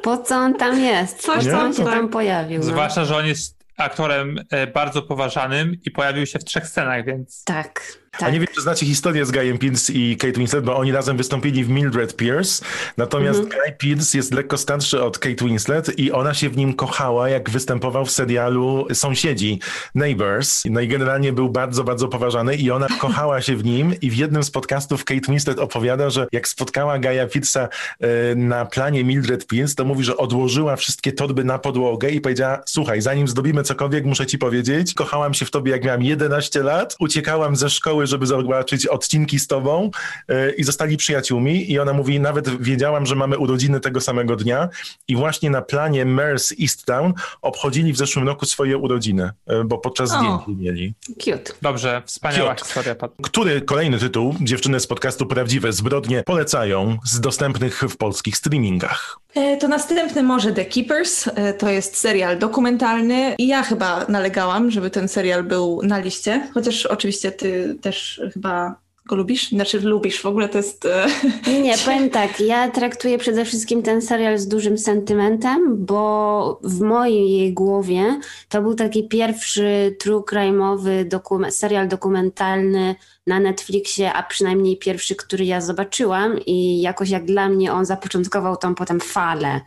Po co on tam jest? Coś po co on tam, się tak. tam pojawił? No. zwłaszcza, że on jest aktorem e, bardzo poważanym i pojawił się w trzech scenach, więc Tak, A tak. nie wiem, czy znacie historię z Guyem Pearce i Kate Winslet, bo oni razem wystąpili w Mildred Pierce, natomiast Mhm. Guy Pearce jest lekko starszy od Kate Winslet i ona się w nim kochała, jak występował w serialu Sąsiedzi, Neighbors. No i generalnie był bardzo, bardzo poważany i ona <laughs> kochała się w nim i w jednym z podcastów Kate Winslet opowiada, że jak spotkała Guy'a Pearce'a e, na planie Mildred Pierce, to mówi, że odłożyła wszystkie torby na podłogę i powiedziała, słuchaj, zanim zdobimy cokolwiek, muszę ci powiedzieć, kochałam się w tobie, jak miałam 11 lat, uciekałam ze szkoły, żeby zobaczyć odcinki z tobą e, i zostali przyjaciółmi i ona mówi, nawet wiedziałam, że mamy urodziny tego samego dnia i właśnie na planie Mers Easttown obchodzili w zeszłym roku swoje urodziny, e, bo podczas zdjęć mieli. Cute. dobrze, wspaniała Cute. historia. Pat. Który kolejny tytuł dziewczyny z podcastu Prawdziwe Zbrodnie polecają z dostępnych w polskich streamingach? E, To następny może The Keepers. E, To jest serial dokumentalny i ja chyba nalegałam, żeby ten serial był na liście, chociaż oczywiście ty też chyba go lubisz, znaczy lubisz, w ogóle to jest... e, <laughs> Nie, <laughs> powiem tak, ja traktuję przede wszystkim ten serial z dużym sentymentem, bo w mojej głowie to był taki pierwszy true crime'owy dokument, serial dokumentalny na Netflixie, a przynajmniej pierwszy, który ja zobaczyłam i jakoś jak dla mnie on zapoczątkował tą potem falę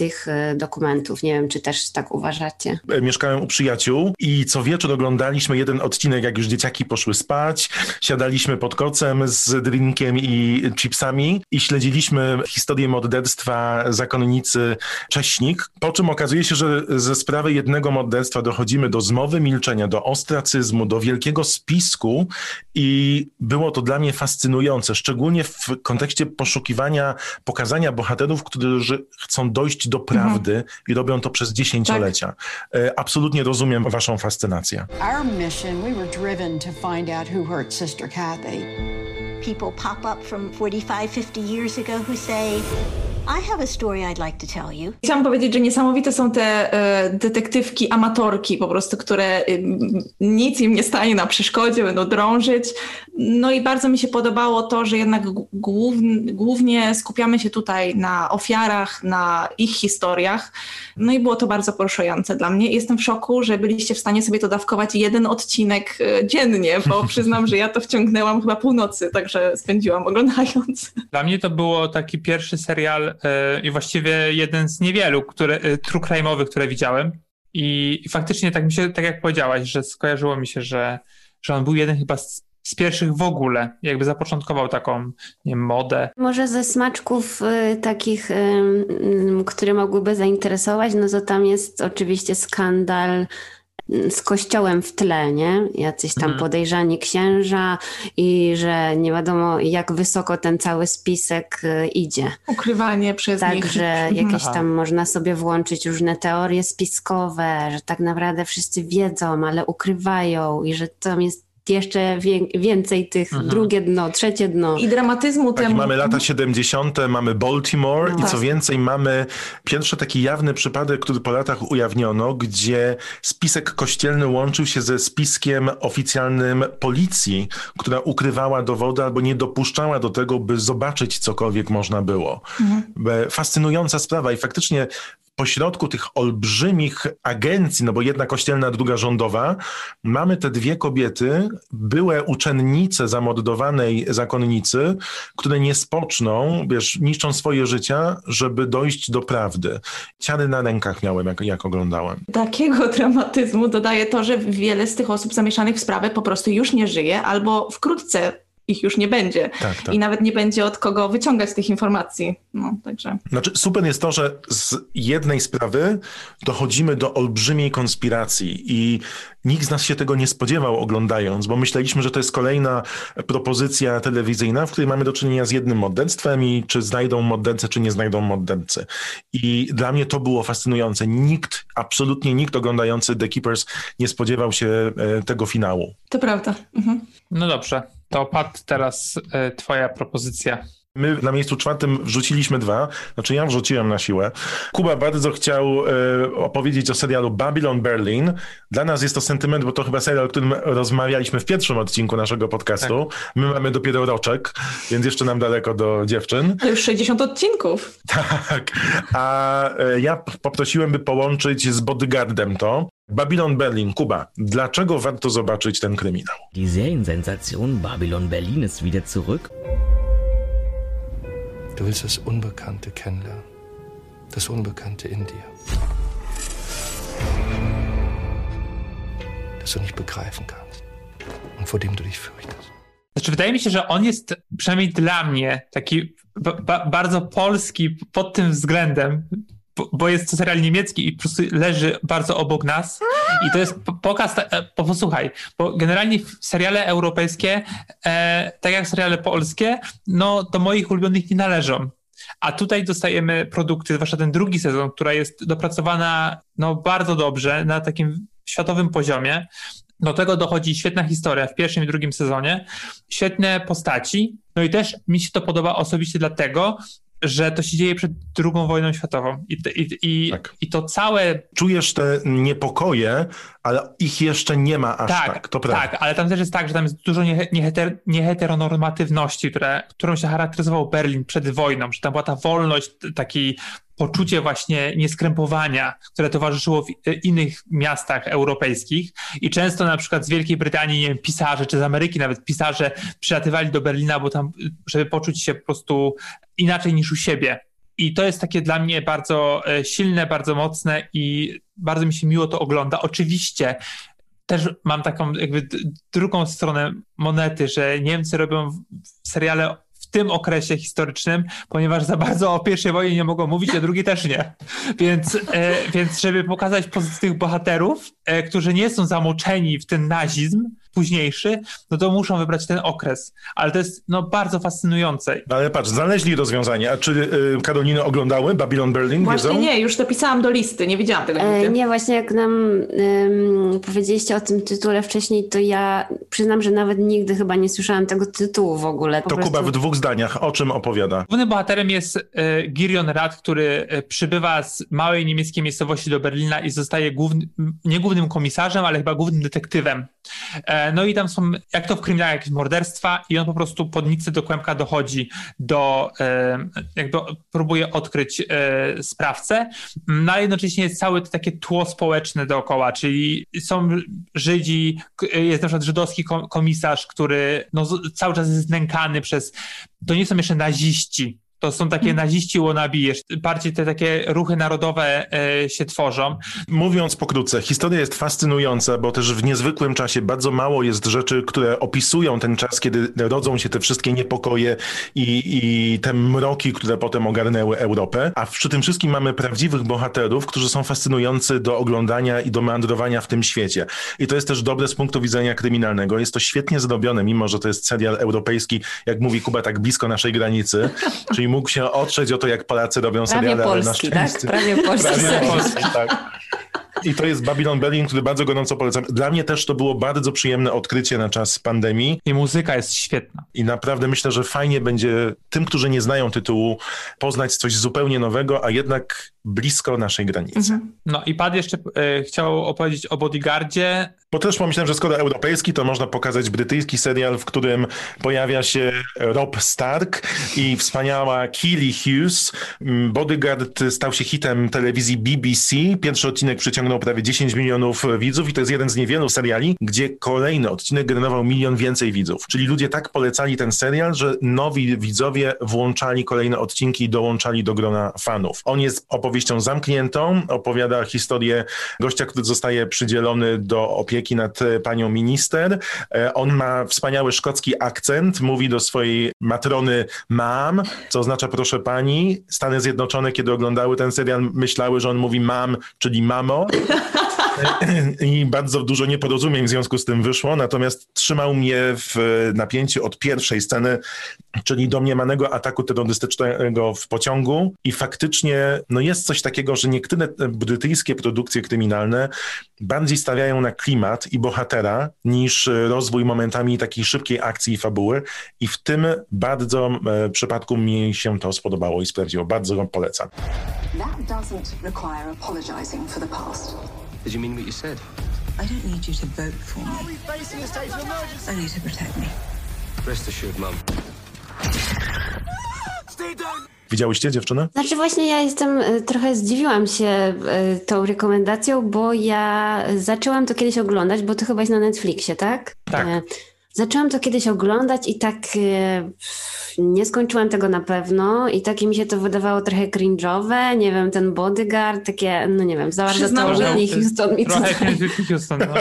tych e, dokumentów. Nie wiem, czy też tak uważacie. E, Mieszkałem u przyjaciół i co wieczór oglądaliśmy jeden odcinek, jak już dzieciaki poszły spać. Siadaliśmy pod kocem z drinkiem i chipsami i śledziliśmy historię morderstwa zakonnicy Cześnik. Po czym okazuje się, że ze sprawy jednego morderstwa dochodzimy do zmowy milczenia, do ostracyzmu, do wielkiego spisku i było to dla mnie fascynujące, szczególnie w kontekście poszukiwania, pokazania bohaterów, którzy chcą dojść do prawdy i robią to przez dziesięciolecia. E, Absolutnie rozumiem waszą fascynację. Our mission, we were driven to find out who hurt Sister Kathy. People pop up from 45, 50 years ago who say, I have a story I'd like to tell you. Chciałam powiedzieć, że niesamowite są te e, detektywki, amatorki po prostu, które y, nic im nie stanie na przeszkodzie, będą drążyć. No i bardzo mi się podobało to, że jednak g- główn- głównie skupiamy się tutaj na ofiarach, na ich historiach. No i było to bardzo poruszające dla mnie. Jestem w szoku, że byliście w stanie sobie to dawkować jeden odcinek e, dziennie, bo <laughs> przyznam, że ja to wciągnęłam chyba północy, także spędziłam oglądając. Dla mnie to było taki pierwszy serial e, i właściwie jeden z niewielu, które, e, true crime'owych, które widziałem. I, I faktycznie tak mi się, tak jak powiedziałaś, że skojarzyło mi się, że, że on był jeden chyba z, z pierwszych w ogóle, jakby zapoczątkował taką nie wiem, modę. Może ze smaczków y, takich, y, y, które mogłyby zainteresować, no to tam jest oczywiście skandal z kościołem w tle, nie? Jacyś tam Mhm. podejrzani księża i że nie wiadomo jak wysoko ten cały spisek y, idzie. Ukrywanie przez nich. Także Mhm. <laughs> jakieś Aha. tam można sobie włączyć różne teorie spiskowe, że tak naprawdę wszyscy wiedzą, ale ukrywają i że tam jest jeszcze wię- więcej tych, Mhm. drugie dno, trzecie dno. I dramatyzmu Tak, temu. mamy lata 70., mamy Baltimore i No. co więcej mamy pierwszy taki jawny przypadek, który po latach ujawniono, gdzie spisek kościelny łączył się ze spiskiem oficjalnym policji, która ukrywała dowody albo nie dopuszczała do tego, by zobaczyć cokolwiek można było. E, Fascynująca sprawa i faktycznie pośrodku tych olbrzymich agencji, no bo jedna kościelna, druga rządowa, mamy te dwie kobiety, były uczennice zamordowanej zakonnicy, które nie spoczną, wiesz, niszczą swoje życia, żeby dojść do prawdy. Ciary na rękach miałem, jak, jak oglądałem. Takiego <laughs> dramatyzmu dodaje to, że wiele z tych osób zamieszanych w sprawę po prostu już nie żyje albo wkrótce ich już nie będzie. Tak, tak. I nawet nie będzie od kogo wyciągać tych informacji. No, także. Znaczy, super jest to, że z jednej sprawy dochodzimy do olbrzymiej konspiracji i nikt z nas się tego nie spodziewał oglądając, bo myśleliśmy, że to jest kolejna propozycja telewizyjna, w której mamy do czynienia z jednym morderstwem i czy znajdą mordercę, czy nie znajdą mordercy. I dla mnie to było fascynujące. Nikt, absolutnie nikt oglądający The Keepers nie spodziewał się e, tego finału. To prawda. Mhm. No dobrze, to Pat, teraz y, twoja propozycja. My na miejscu czwartym wrzuciliśmy dwa, znaczy ja wrzuciłem na siłę. Kuba bardzo chciał e, opowiedzieć o serialu Babylon Berlin. Dla nas jest to sentyment, bo to chyba serial, o którym rozmawialiśmy w pierwszym odcinku naszego podcastu. Tak. My mamy dopiero roczek, więc jeszcze nam daleko do dziewczyn. To już 60 odcinków. Tak, a e, ja poprosiłem, by połączyć z Bodyguardem to. Babylon Berlin, Kuba, dlaczego warto zobaczyć ten kryminał? Die Seriensensation Babylon Berlin ist wieder zurück. Du willst das Unbekannte kennenlernen. Das Unbekannte in dir. Das du nicht begreifen kannst. Und vor dem du dich fürchtest. Znaczy, wydaje mi się, że on jest przynajmniej dla mnie taki ba bardzo polski pod tym względem, bo jest serial niemiecki i po prostu leży bardzo obok nas. I to jest pokaz, e, posłuchaj, bo generalnie seriale europejskie, e, tak jak seriale polskie, no do moich ulubionych nie należą. A tutaj dostajemy produkty, zwłaszcza ten drugi sezon, która jest dopracowana no, bardzo dobrze, na takim światowym poziomie. Do tego dochodzi świetna historia w pierwszym i drugim sezonie, świetne postaci. No i też mi się to podoba osobiście dlatego, że to się dzieje przed II wojną światową i, i, i, tak. i to całe... Czujesz te niepokoje, ale ich jeszcze nie ma aż tak, tak to prawda. Tak, ale tam też jest tak, że tam jest dużo nieheter, nieheteronormatywności, które, którą się charakteryzował Berlin przed wojną, że tam była ta wolność, taki poczucie właśnie nieskrępowania, które towarzyszyło w innych miastach europejskich i często na przykład z Wielkiej Brytanii, nie wiem, pisarze, czy z Ameryki nawet pisarze przylatywali do Berlina, bo tam, żeby poczuć się po prostu inaczej niż u siebie. I to jest takie dla mnie bardzo e, silne, bardzo mocne i bardzo mi się miło to ogląda. Oczywiście też mam taką jakby drugą stronę monety, że Niemcy robią seriale w tym okresie historycznym, ponieważ za bardzo o pierwszej wojnie nie mogą mówić, a drugiej też nie. Więc, e, więc żeby pokazać pozytywnych bohaterów, e, którzy nie są zamoczeni w ten nazizm, późniejszy, no to muszą wybrać ten okres. Ale to jest no, bardzo fascynujące. Ale patrz, znaleźli rozwiązanie. A czy y, Karoliny oglądały Babylon Berlin? Właśnie wiedzą? nie, już dopisałam do listy, nie widziałam tego e, Nie, właśnie jak nam powiedzieliście o tym tytule wcześniej, to ja przyznam, że nawet nigdy chyba nie słyszałam tego tytułu w ogóle. Po to prostu... Kuba w dwóch zdaniach, o czym opowiada? Głównym bohaterem jest y, Girion Rad, który e, przybywa z małej niemieckiej miejscowości do Berlina i zostaje główny, nie głównym komisarzem, ale chyba głównym detektywem. E, no i tam są, jak to w kryminale, jakieś morderstwa i on po prostu pod nicy do kłębka dochodzi do, e, jakby próbuje odkryć e, sprawcę, no a jednocześnie jest całe to takie tło społeczne dookoła, czyli są Żydzi, jest na przykład żydowski komisarz, który no, cały czas jest znękany przez, to nie są jeszcze naziści, to są takie hmm. naziści wannabe, bardziej te takie ruchy narodowe e, się tworzą. Mówiąc pokrótce, historia jest fascynująca, bo też w niezwykłym czasie bardzo mało jest rzeczy, które opisują ten czas, kiedy rodzą się te wszystkie niepokoje i, i te mroki, które potem ogarnęły Europę. A przy tym wszystkim mamy prawdziwych bohaterów, którzy są fascynujący do oglądania i do meandrowania w tym świecie. I to jest też dobre z punktu widzenia kryminalnego. Jest to świetnie zrobione, mimo że to jest serial europejski, jak mówi Kuba, tak blisko naszej granicy, czyli mógł się otrzeć o to, jak Polacy robią Prawie seriale, polski, ale na szczęście... Tak? Prawie polski. Prawie polski, tak. I to jest Babylon Berlin, który bardzo gorąco polecam. Dla mnie też to było bardzo przyjemne odkrycie na czas pandemii. I muzyka jest świetna. I naprawdę myślę, że fajnie będzie tym, którzy nie znają tytułu, poznać coś zupełnie nowego, a jednak blisko naszej granicy. Mhm. No i Pad jeszcze e, chciał opowiedzieć o Bodyguardzie. Bo też pomyślałem, że skoro europejski, to można pokazać brytyjski serial, w którym pojawia się Rob Stark i wspaniała Keely Hughes. Mm, Bodyguard stał się hitem telewizji BBC. Pierwszy odcinek przyciągnął prawie 10 milionów widzów i to jest jeden z niewielu seriali, gdzie kolejny odcinek generował milion więcej widzów. Czyli ludzie tak polecali ten serial, że nowi widzowie włączali kolejne odcinki i dołączali do grona fanów. On jest opowieścią zamkniętą, opowiada historię gościa, który zostaje przydzielony do opieki nad panią minister. E, on ma wspaniały szkocki akcent, mówi do swojej matrony mam, co oznacza proszę pani. Stany Zjednoczone, kiedy oglądały ten serial, myślały, że on mówi mam, czyli mamo. <laughs> <clears throat> i bardzo dużo nieporozumień w związku z tym wyszło, natomiast trzymał mnie w napięciu od pierwszej sceny, czyli domniemanego ataku terrorystycznego w pociągu i faktycznie no jest coś takiego, że niektóre brytyjskie produkcje kryminalne bardziej stawiają na klimat i bohatera niż rozwój momentami takiej szybkiej akcji i fabuły i w tym bardzo e, przypadku mi się to spodobało i sprawdziło. Bardzo go polecam. That doesn't require apologizing for the past. Did you mean what you said? I don't need you to vote for me. Are we facing a state of emergency? Only to protect me. Rest assured, Mum. Stay down! Widziałyście dziewczynę? Znaczy właśnie ja jestem, e, trochę zdziwiłam się e, tą rekomendacją, bo ja zaczęłam to kiedyś oglądać, bo to chyba jest na Netflixie, tak? Tak. E, zaczęłam to kiedyś oglądać i tak nie skończyłam tego na pewno i takie mi się to wydawało trochę cringe'owe, nie wiem, ten bodyguard, takie, no nie wiem, za bardzo to Whitney Houston mi Trochę Houston, no.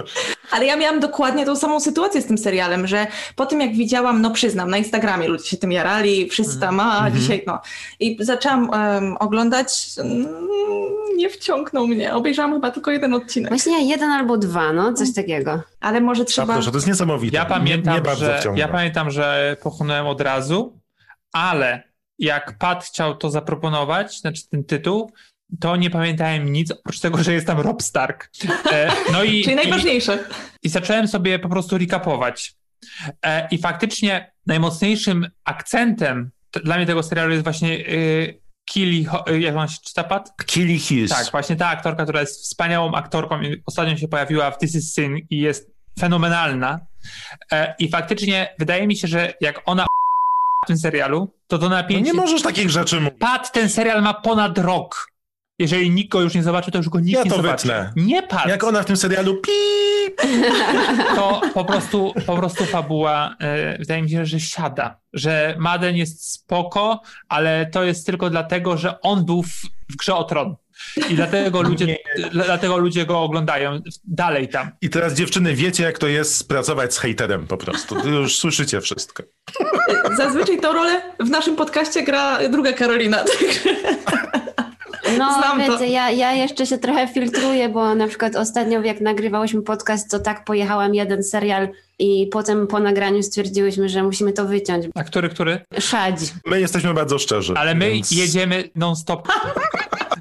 <laughs> Ale ja miałam dokładnie tą samą sytuację z tym serialem, że po tym jak widziałam, no przyznam, na Instagramie ludzie się tym jarali, wszyscy tam, a mm -hmm. dzisiaj no. I zaczęłam um, oglądać, mm, nie wciągnął mnie, obejrzałam chyba tylko jeden odcinek. Właśnie jeden albo dwa, no, coś takiego. Ale może trzeba... Proszę, to jest niesamowite. Ja pamiętam, nie, nie że, ja pamiętam, że pochłonąłem od razu, ale jak Pat chciał to zaproponować, znaczy ten tytuł, to nie pamiętałem nic, oprócz tego, że jest tam Rob Stark. E, no i, <laughs> Czyli najważniejsze. I, I, zacząłem sobie po prostu recapować. E, I faktycznie najmocniejszym akcentem dla mnie tego serialu jest właśnie y, Kili, y, jak on się czyta, Pat? Kili Hughes. Tak, właśnie ta aktorka, która jest wspaniałą aktorką i ostatnio się pojawiła w This is Sin i jest fenomenalna. E, I faktycznie wydaje mi się, że jak ona w tym serialu, to to napięcie... No nie możesz takich rzeczy mówić. Pat, ten serial ma ponad rok. Jeżeli nikt go już nie zobaczy, to już go nikt ja nie to zobaczy. Wytnę. Nie Pat. Jak ona w tym serialu pip. To po prostu, po prostu fabuła, e, wydaje mi się, że siada. Że Maden jest spoko, ale to jest tylko dlatego, że on był w, w grze o tron. I dlatego ludzie, dlatego ludzie go oglądają dalej tam. I teraz dziewczyny, wiecie jak to jest pracować z hejterem po prostu. Już słyszycie wszystko. Zazwyczaj tą rolę w naszym podcaście gra druga Karolina. <laughs> No, Znam wiecie, to. Ja, ja jeszcze się trochę filtruję, bo na przykład ostatnio jak nagrywałyśmy podcast, to tak pojechałam jeden serial i potem po nagraniu stwierdziłyśmy, że musimy to wyciąć. A który, który? Szadź. My jesteśmy bardzo szczerzy. Ale my więc... jedziemy non-stop. <laughs>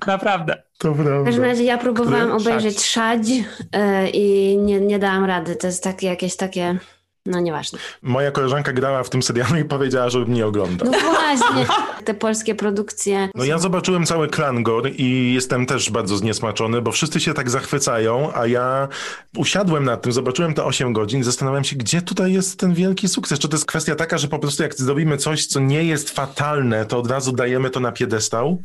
Naprawdę. To prawda. W każdym razie ja próbowałam Który? obejrzeć Szadź yy, i nie, nie dałam rady. To jest takie, jakieś takie... No nieważne. Moja koleżanka grała w tym serialu i powiedziała, żebym nie oglądał. No właśnie, te polskie produkcje. No ja zobaczyłem cały Klangor i jestem też bardzo zniesmaczony, bo wszyscy się tak zachwycają, a ja usiadłem nad tym, zobaczyłem te 8 godzin i zastanawiam się, gdzie tutaj jest ten wielki sukces. Czy to jest kwestia taka, że po prostu jak zrobimy coś, co nie jest fatalne, to od razu dajemy to na piedestał?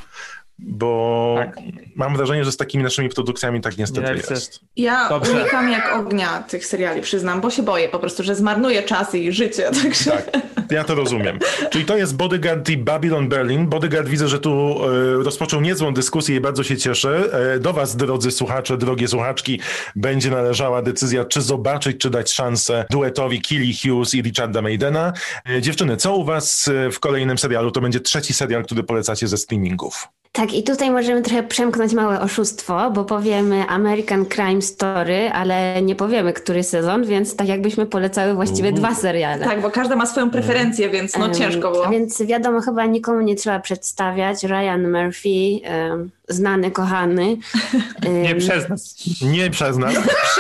Bo tak. mam wrażenie, że z takimi naszymi produkcjami tak niestety nie jest. Ja Dobrze. unikam jak ognia tych seriali, przyznam, bo się boję po prostu, że zmarnuję czas i życie. <laughs> Także... Tak, ja to rozumiem. Czyli to jest Bodyguard i Babylon Berlin. Bodyguard widzę, że tu y, rozpoczął niezłą dyskusję i bardzo się cieszę. Y, do was, drodzy słuchacze, drogie słuchaczki, będzie należała decyzja, czy zobaczyć, czy dać szansę duetowi Killy Hughes i Richarda Maidena. Y, dziewczyny, co u was w kolejnym serialu? To będzie trzeci serial, który polecacie ze streamingów. Tak, i tutaj możemy trochę przemknąć małe oszustwo, bo powiemy American Crime Story, ale nie powiemy, który sezon, więc tak jakbyśmy polecały właściwie dwa seriale. Tak, bo każda ma swoją preferencję, więc no ciężko było. Więc wiadomo, chyba nikomu nie trzeba przedstawiać. Ryan Murphy, um, znany, kochany. <laughs> Nie przez nas. Nie przez nas.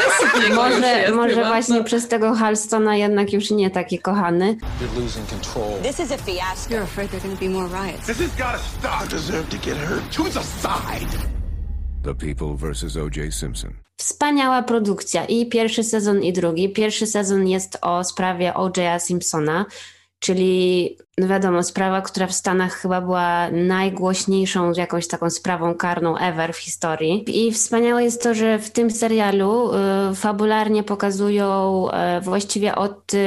<laughs> może może właśnie przez tego Halstona jednak już nie taki kochany. You're losing control. This is a fiasco. You're afraid there are going to be more riots. This has got to stop. I deserve to get hurt. Choose a side. The People vs. O.J. Simpson. Wspaniała produkcja i pierwszy sezon i drugi. Pierwszy sezon jest o sprawie O.J.a Simpsona, czyli no wiadomo, sprawa, która w Stanach chyba była najgłośniejszą jakąś taką sprawą karną ever w historii. I wspaniałe jest to, że w tym serialu y, fabularnie pokazują y, właściwie od y,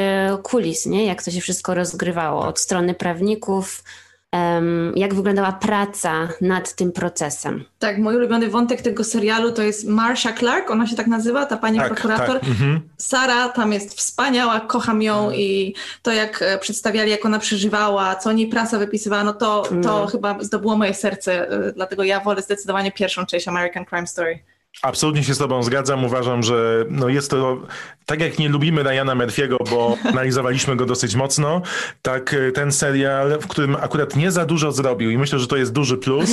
kulis, nie? jak to się wszystko rozgrywało, od strony prawników, jak wyglądała praca nad tym procesem. Tak, mój ulubiony wątek tego serialu to jest Marsha Clark, ona się tak nazywa, ta pani Tak, prokurator. tak, mhm. Sara tam jest wspaniała, kocham ją Mhm. i to jak e, przedstawiali, jak ona przeżywała, co o niej prasa wypisywała, no to, to No. chyba zdobyło moje serce, e, dlatego ja wolę zdecydowanie pierwszą część American Crime Story. Absolutnie się z Tobą zgadzam. Uważam, że no jest to tak jak nie lubimy Ryana Murphy'ego, bo <laughs> analizowaliśmy go dosyć mocno, tak y, ten serial, w którym akurat nie za dużo zrobił i myślę, że to jest duży plus,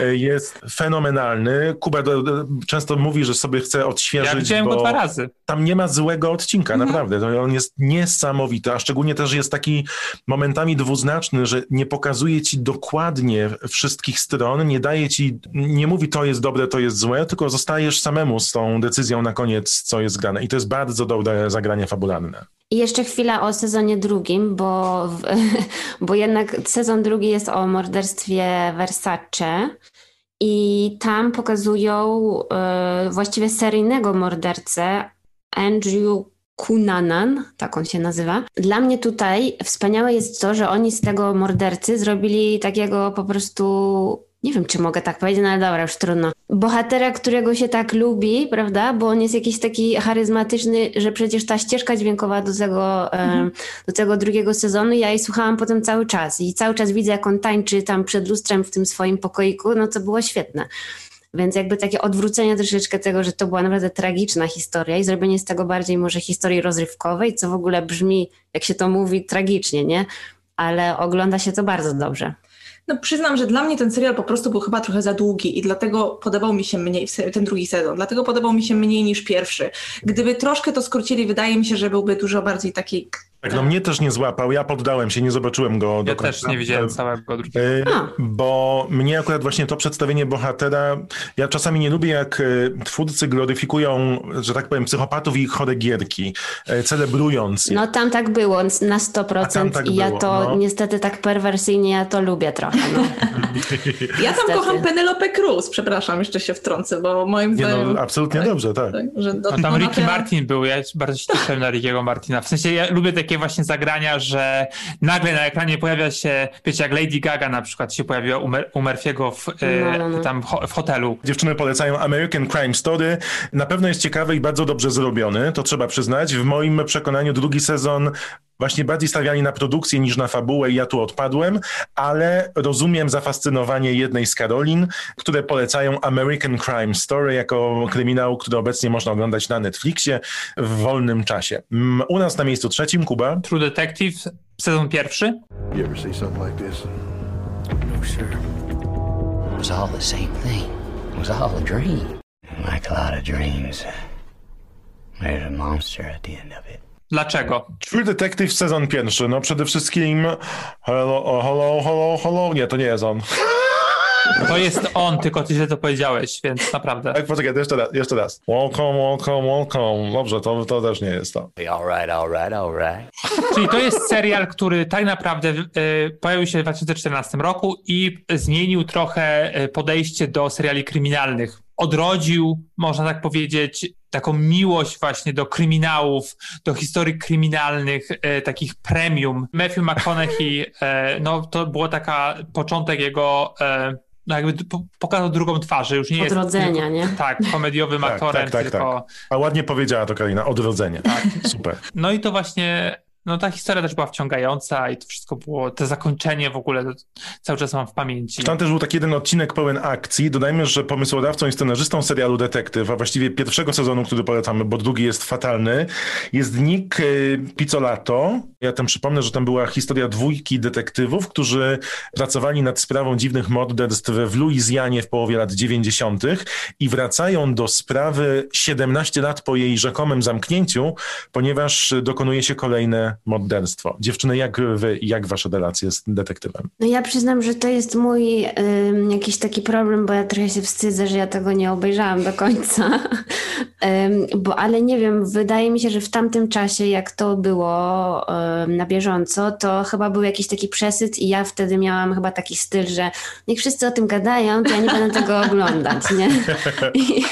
y, <laughs> jest fenomenalny. Kuba do- do- często mówi, że sobie chce odświeżyć, Ja widziałem bo go dwa razy. tam nie ma złego odcinka, Mhm. naprawdę. To on jest niesamowity, a szczególnie też jest taki momentami dwuznaczny, że nie pokazuje ci dokładnie wszystkich stron, nie daje ci, nie mówi to jest dobre, to jest złe, tylko zostajesz samemu z tą decyzją na koniec, co jest grane. I to jest bardzo dobre zagranie fabularne. I jeszcze chwila o sezonie drugim, bo, <laughs> bo jednak sezon drugi jest o morderstwie Versace i tam pokazują e, właściwie seryjnego mordercę Andrew Cunanan, tak on się nazywa. Dla mnie tutaj wspaniałe jest to, że oni z tego mordercy zrobili takiego po prostu nie wiem, czy mogę tak powiedzieć, no ale dobra, już trudno. Bohatera, którego się tak lubi, prawda? Bo on jest jakiś taki charyzmatyczny, że przecież ta ścieżka dźwiękowa do tego, em, do tego drugiego sezonu, ja jej słuchałam potem cały czas i cały czas widzę, jak on tańczy tam przed lustrem w tym swoim pokoiku, no to było świetne. Więc jakby takie odwrócenie troszeczkę tego, że to była naprawdę tragiczna historia i zrobienie z tego bardziej może historii rozrywkowej, co w ogóle brzmi, jak się to mówi, tragicznie, nie? Ale ogląda się to bardzo dobrze. No przyznam, że dla mnie ten serial po prostu był chyba trochę za długi i dlatego podobał mi się mniej, ten drugi sezon, dlatego podobał mi się mniej niż pierwszy. Gdyby troszkę to skrócili, wydaje mi się, że byłby dużo bardziej taki... Tak, no mnie też nie złapał, ja poddałem się, nie zobaczyłem go do Ja końca. też nie widziałem całego drugiego. Bo mnie akurat właśnie to przedstawienie bohatera, ja czasami nie lubię jak y, twórcy gloryfikują, że tak powiem, psychopatów i ich chore gierki, y, celebrując je. No tam tak było na 100% A tam tak i ja było, to no. niestety tak perwersyjnie ja to lubię trochę. No. <laughs> Ja tam kocham Penelope Cruz, przepraszam, jeszcze się wtrącę, bo moim Nie zdaniem... no, absolutnie dobrze, tak. że do, No tam Ricky Martin był, ja bardzo się cieszyłem na Rickiego Martina. W sensie ja lubię takie właśnie zagrania, że nagle na ekranie pojawia się, wiecie, jak Lady Gaga na przykład się pojawiła u, Mer- u Murphy'ego w, e, No, no, no. tam ho- w hotelu. Dziewczyny polecają American Crime Story. Na pewno jest ciekawy i bardzo dobrze zrobiony, to trzeba przyznać. W moim przekonaniu drugi sezon właśnie bardziej stawiali na produkcję niż na fabułę i ja tu odpadłem, ale rozumiem zafascynowanie jednej z Karolin, które polecają American Crime Story jako kryminał, który obecnie można oglądać na Netflixie w wolnym czasie. Mm, U nas na miejscu trzecim, Kuba. True Detective, sezon pierwszy. You ever see something like this? No, sir. It was all the same thing. It was all a dream. Like a lot of dreams, there's a monster at the end of it. Dlaczego? True Detective sezon pierwszy. No przede wszystkim hello, oh, hello, hello, hello. Nie, to nie jest on. To jest on, tylko ty źle to powiedziałeś, więc naprawdę. Tak, poczekaj, jeszcze raz, jeszcze raz. Welcome, welcome, welcome. Dobrze, to, to też nie jest to. All right, all right, all right. Czyli to jest serial, który tak naprawdę e, pojawił się w 2014 roku i zmienił trochę e, podejście do seriali kryminalnych. Odrodził, można tak powiedzieć, taką miłość właśnie do kryminałów, do historii kryminalnych, e, takich premium. Matthew McConaughey, e, no to było taka początek jego, e, no jakby pokazał drugą twarz, że już nie jest Odrodzenia, nie? Tak, komediowym aktorem, tak, tak, tylko... tak. A ładnie powiedziała to Karina, odrodzenie. Tak. Super. No i to właśnie no ta historia też była wciągająca i to wszystko było, to zakończenie w ogóle cały czas mam w pamięci. Tam też był taki jeden odcinek pełen akcji. Dodajmy, że pomysłodawcą i scenarzystą serialu Detektyw, a właściwie pierwszego sezonu, który polecamy, bo drugi jest fatalny, jest Nick y, Pizzolato. Ja tam przypomnę, że tam była historia dwójki detektywów, którzy pracowali nad sprawą dziwnych morderstw w Luizjanie w połowie lat 90. i wracają do sprawy 17 lat po jej rzekomym zamknięciu, ponieważ dokonuje się kolejne morderstwo. Dziewczyny, jak wy, jak wasza relacja z detektywem? No ja przyznam, że to jest mój y, jakiś taki problem, bo ja trochę się wstydzę, że ja tego nie obejrzałam do końca. <laughs> y, bo, ale nie wiem, wydaje mi się, że w tamtym czasie, jak to było y, na bieżąco, to chyba był jakiś taki przesyt i ja wtedy miałam chyba taki styl, że niech wszyscy o tym gadają, to ja nie będę tego <laughs> oglądać, nie? I,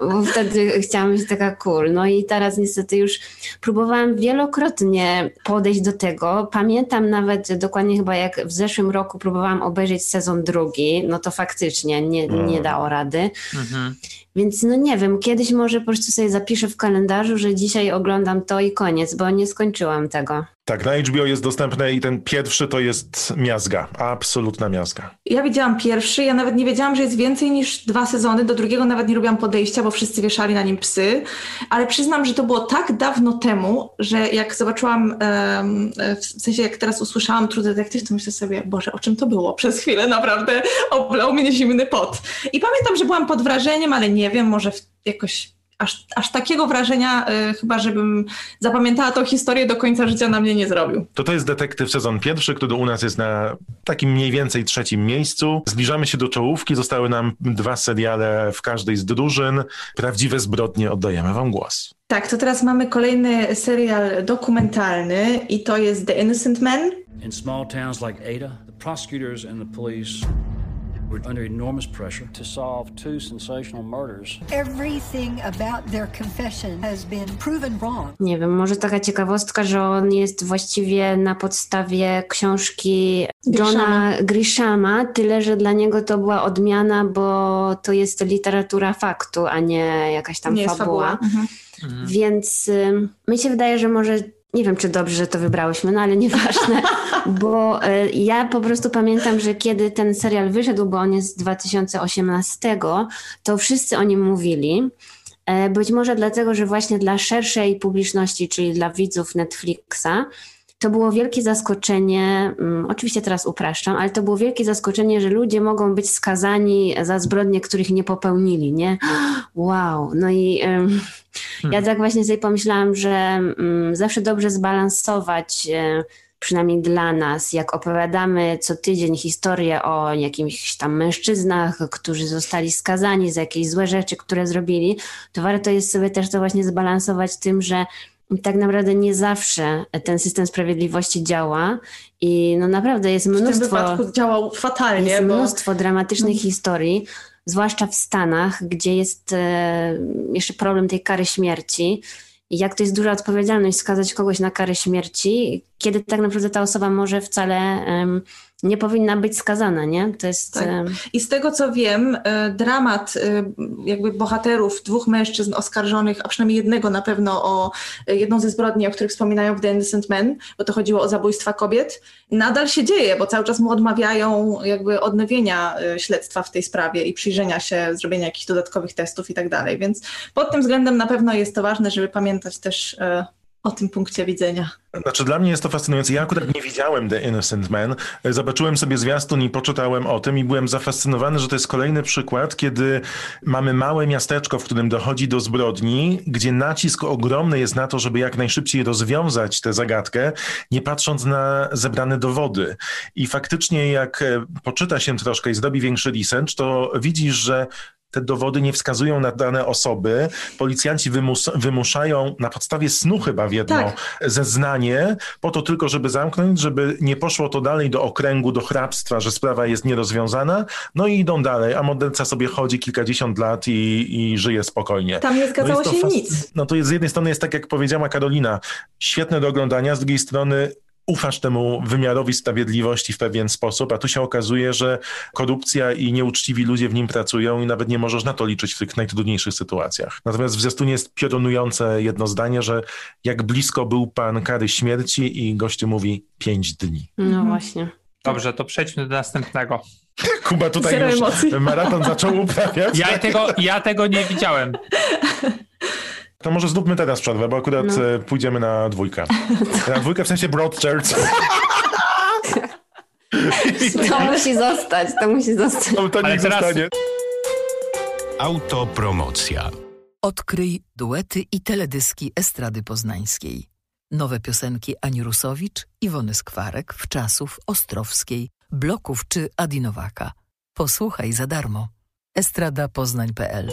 bo wtedy chciałam być taka cool. No i teraz niestety już próbowałam wielokrotnie podejść do tego. Pamiętam nawet dokładnie chyba jak w zeszłym roku próbowałam obejrzeć sezon drugi, no to faktycznie nie, nie mm. dało rady. Mhm. Więc no nie wiem, kiedyś może po prostu sobie zapiszę w kalendarzu, że dzisiaj oglądam to i koniec, bo nie skończyłam tego. Tak, na HBO jest dostępne i ten pierwszy to jest miazga, absolutna miazga. Ja widziałam pierwszy, ja nawet nie wiedziałam, że jest więcej niż dwa sezony, do drugiego nawet nie robiłam podejścia, bo wszyscy wieszali na nim psy, ale przyznam, że to było tak dawno temu, że jak zobaczyłam, w sensie jak teraz usłyszałam True Detective, to myślę sobie, Boże, o czym to było? Przez chwilę naprawdę oblał mnie zimny pot. I pamiętam, że byłam pod wrażeniem, ale nie wiem, może jakoś aż, aż takiego wrażenia, y, chyba żebym zapamiętała tą historię do końca życia na mnie nie zrobił. To to jest Detektyw sezon pierwszy, który u nas jest na takim mniej więcej trzecim miejscu. Zbliżamy się do czołówki, zostały nam dwa seriale w każdej z drużyn. Prawdziwe zbrodnie, oddajemy wam głos. Tak, to teraz mamy kolejny serial dokumentalny i to jest The Innocent Man. In small towns like Ada, the prosecutors and the police We're under enormous pressure to solve two sensational murders. Everything about their confession has been proven wrong. Nie wiem, może taka ciekawostka, że on jest właściwie na podstawie książki Johna Grishama, tyle że dla niego to była odmiana, bo to jest literatura faktu, a nie jakaś tam nie fabuła. fabuła. Mhm. Mhm. Więc y, mi się wydaje, że może nie wiem, czy dobrze, że to wybrałyśmy, no ale nieważne, <laughs> bo e, ja po prostu pamiętam, że kiedy ten serial wyszedł, bo on jest z 2018, to wszyscy o nim mówili. E, być może dlatego, że właśnie dla szerszej publiczności, czyli dla widzów Netflixa, to było wielkie zaskoczenie, um, oczywiście teraz upraszczam, ale to było wielkie zaskoczenie, że ludzie mogą być skazani za zbrodnie, których nie popełnili, nie? Wow, no i um, ja tak właśnie sobie pomyślałam, że um, zawsze dobrze zbalansować e, przynajmniej dla nas, jak opowiadamy co tydzień historię o jakimś tam mężczyznach, którzy zostali skazani za jakieś złe rzeczy, które zrobili, to warto jest sobie też to właśnie zbalansować tym, że tak naprawdę nie zawsze ten system sprawiedliwości działa i no naprawdę jest mnóstwo... W tym wypadku działał fatalnie. Jest bo... mnóstwo dramatycznych no. historii, zwłaszcza w Stanach, gdzie jest e, jeszcze problem tej kary śmierci. I jak to jest duża odpowiedzialność skazać kogoś na karę śmierci, kiedy tak naprawdę ta osoba może wcale um, nie powinna być skazana, nie? To jest... Tak. I z tego co wiem, e, dramat e, jakby bohaterów, dwóch mężczyzn oskarżonych, a przynajmniej jednego na pewno o e, jedną ze zbrodni, o których wspominają w The Innocent Men, bo to chodziło o zabójstwa kobiet, nadal się dzieje, bo cały czas mu odmawiają jakby odnowienia śledztwa w tej sprawie i przyjrzenia się, zrobienia jakichś dodatkowych testów i tak dalej. Więc pod tym względem na pewno jest to ważne, żeby pamiętać też o tym punkcie widzenia. Znaczy dla mnie jest to fascynujące. Ja akurat nie widziałem The Innocent Man. Zobaczyłem sobie zwiastun i poczytałem o tym i byłem zafascynowany, że to jest kolejny przykład, kiedy mamy małe miasteczko, w którym dochodzi do zbrodni, gdzie nacisk ogromny jest na to, żeby jak najszybciej rozwiązać tę zagadkę, nie patrząc na zebrane dowody. I faktycznie jak poczyta się troszkę i zrobi większy research, to widzisz, że te dowody nie wskazują na dane osoby. Policjanci wymus wymuszają na podstawie snu chyba w jedno tak. zeznanie, po to tylko, żeby zamknąć, żeby nie poszło to dalej do okręgu, do hrabstwa, że sprawa jest nierozwiązana. No i idą dalej, a morderca sobie chodzi kilkadziesiąt lat i, i żyje spokojnie. Tam nie zgadzało no się nic. No to jest z jednej strony jest tak, jak powiedziała Karolina, świetne do oglądania, z drugiej strony ufasz temu wymiarowi sprawiedliwości w pewien sposób, a tu się okazuje, że korupcja i nieuczciwi ludzie w nim pracują i nawet nie możesz na to liczyć w tych najtrudniejszych sytuacjach. Natomiast w zwiastunie jest piorunujące jedno zdanie, że jak blisko był pan kary śmierci i goście mówi pięć dni. No właśnie. Dobrze, to przejdźmy do następnego. <laughs> Kuba tutaj Zero już emocji. maraton zaczął uprawiać. Ja tego, ja tego nie widziałem. <laughs> To może zróbmy teraz przerwę, bo akurat No. e, pójdziemy na dwójkę. Na dwójkę w sensie Broadchurch. <laughs> To musi zostać, to musi zostać. To, to Ale niech zostanie. Autopromocja. Odkryj duety i teledyski Estrady Poznańskiej. Nowe piosenki Ani Rusowicz, Iwony Skwarek, Wczasów, Ostrowskiej, Bloków czy Adinowaka. Posłuchaj za darmo. estradapoznań.pl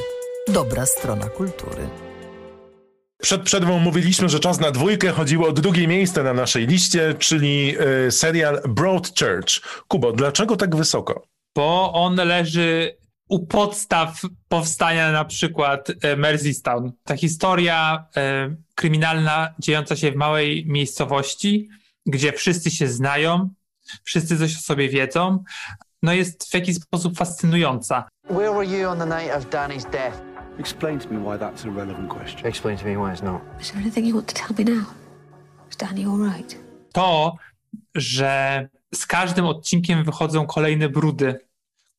Dobra strona kultury. Przed przerwą mówiliśmy, że czas na dwójkę. Chodziło o drugie miejsce na naszej liście, czyli e, serial Broadchurch. Kubo, dlaczego tak wysoko? Bo on leży u podstaw powstania na przykład e, Merseystown. Ta historia e, kryminalna dziejąca się w małej miejscowości, gdzie wszyscy się znają, wszyscy coś o sobie wiedzą, no jest w jakiś sposób fascynująca. Where were you on the night of Danny's death? Explain to me why that's a relevant question. Explain to me why it's not. Is there anything you want to tell me now? Is Danny all right? To, że z każdym odcinkiem wychodzą kolejne brudy,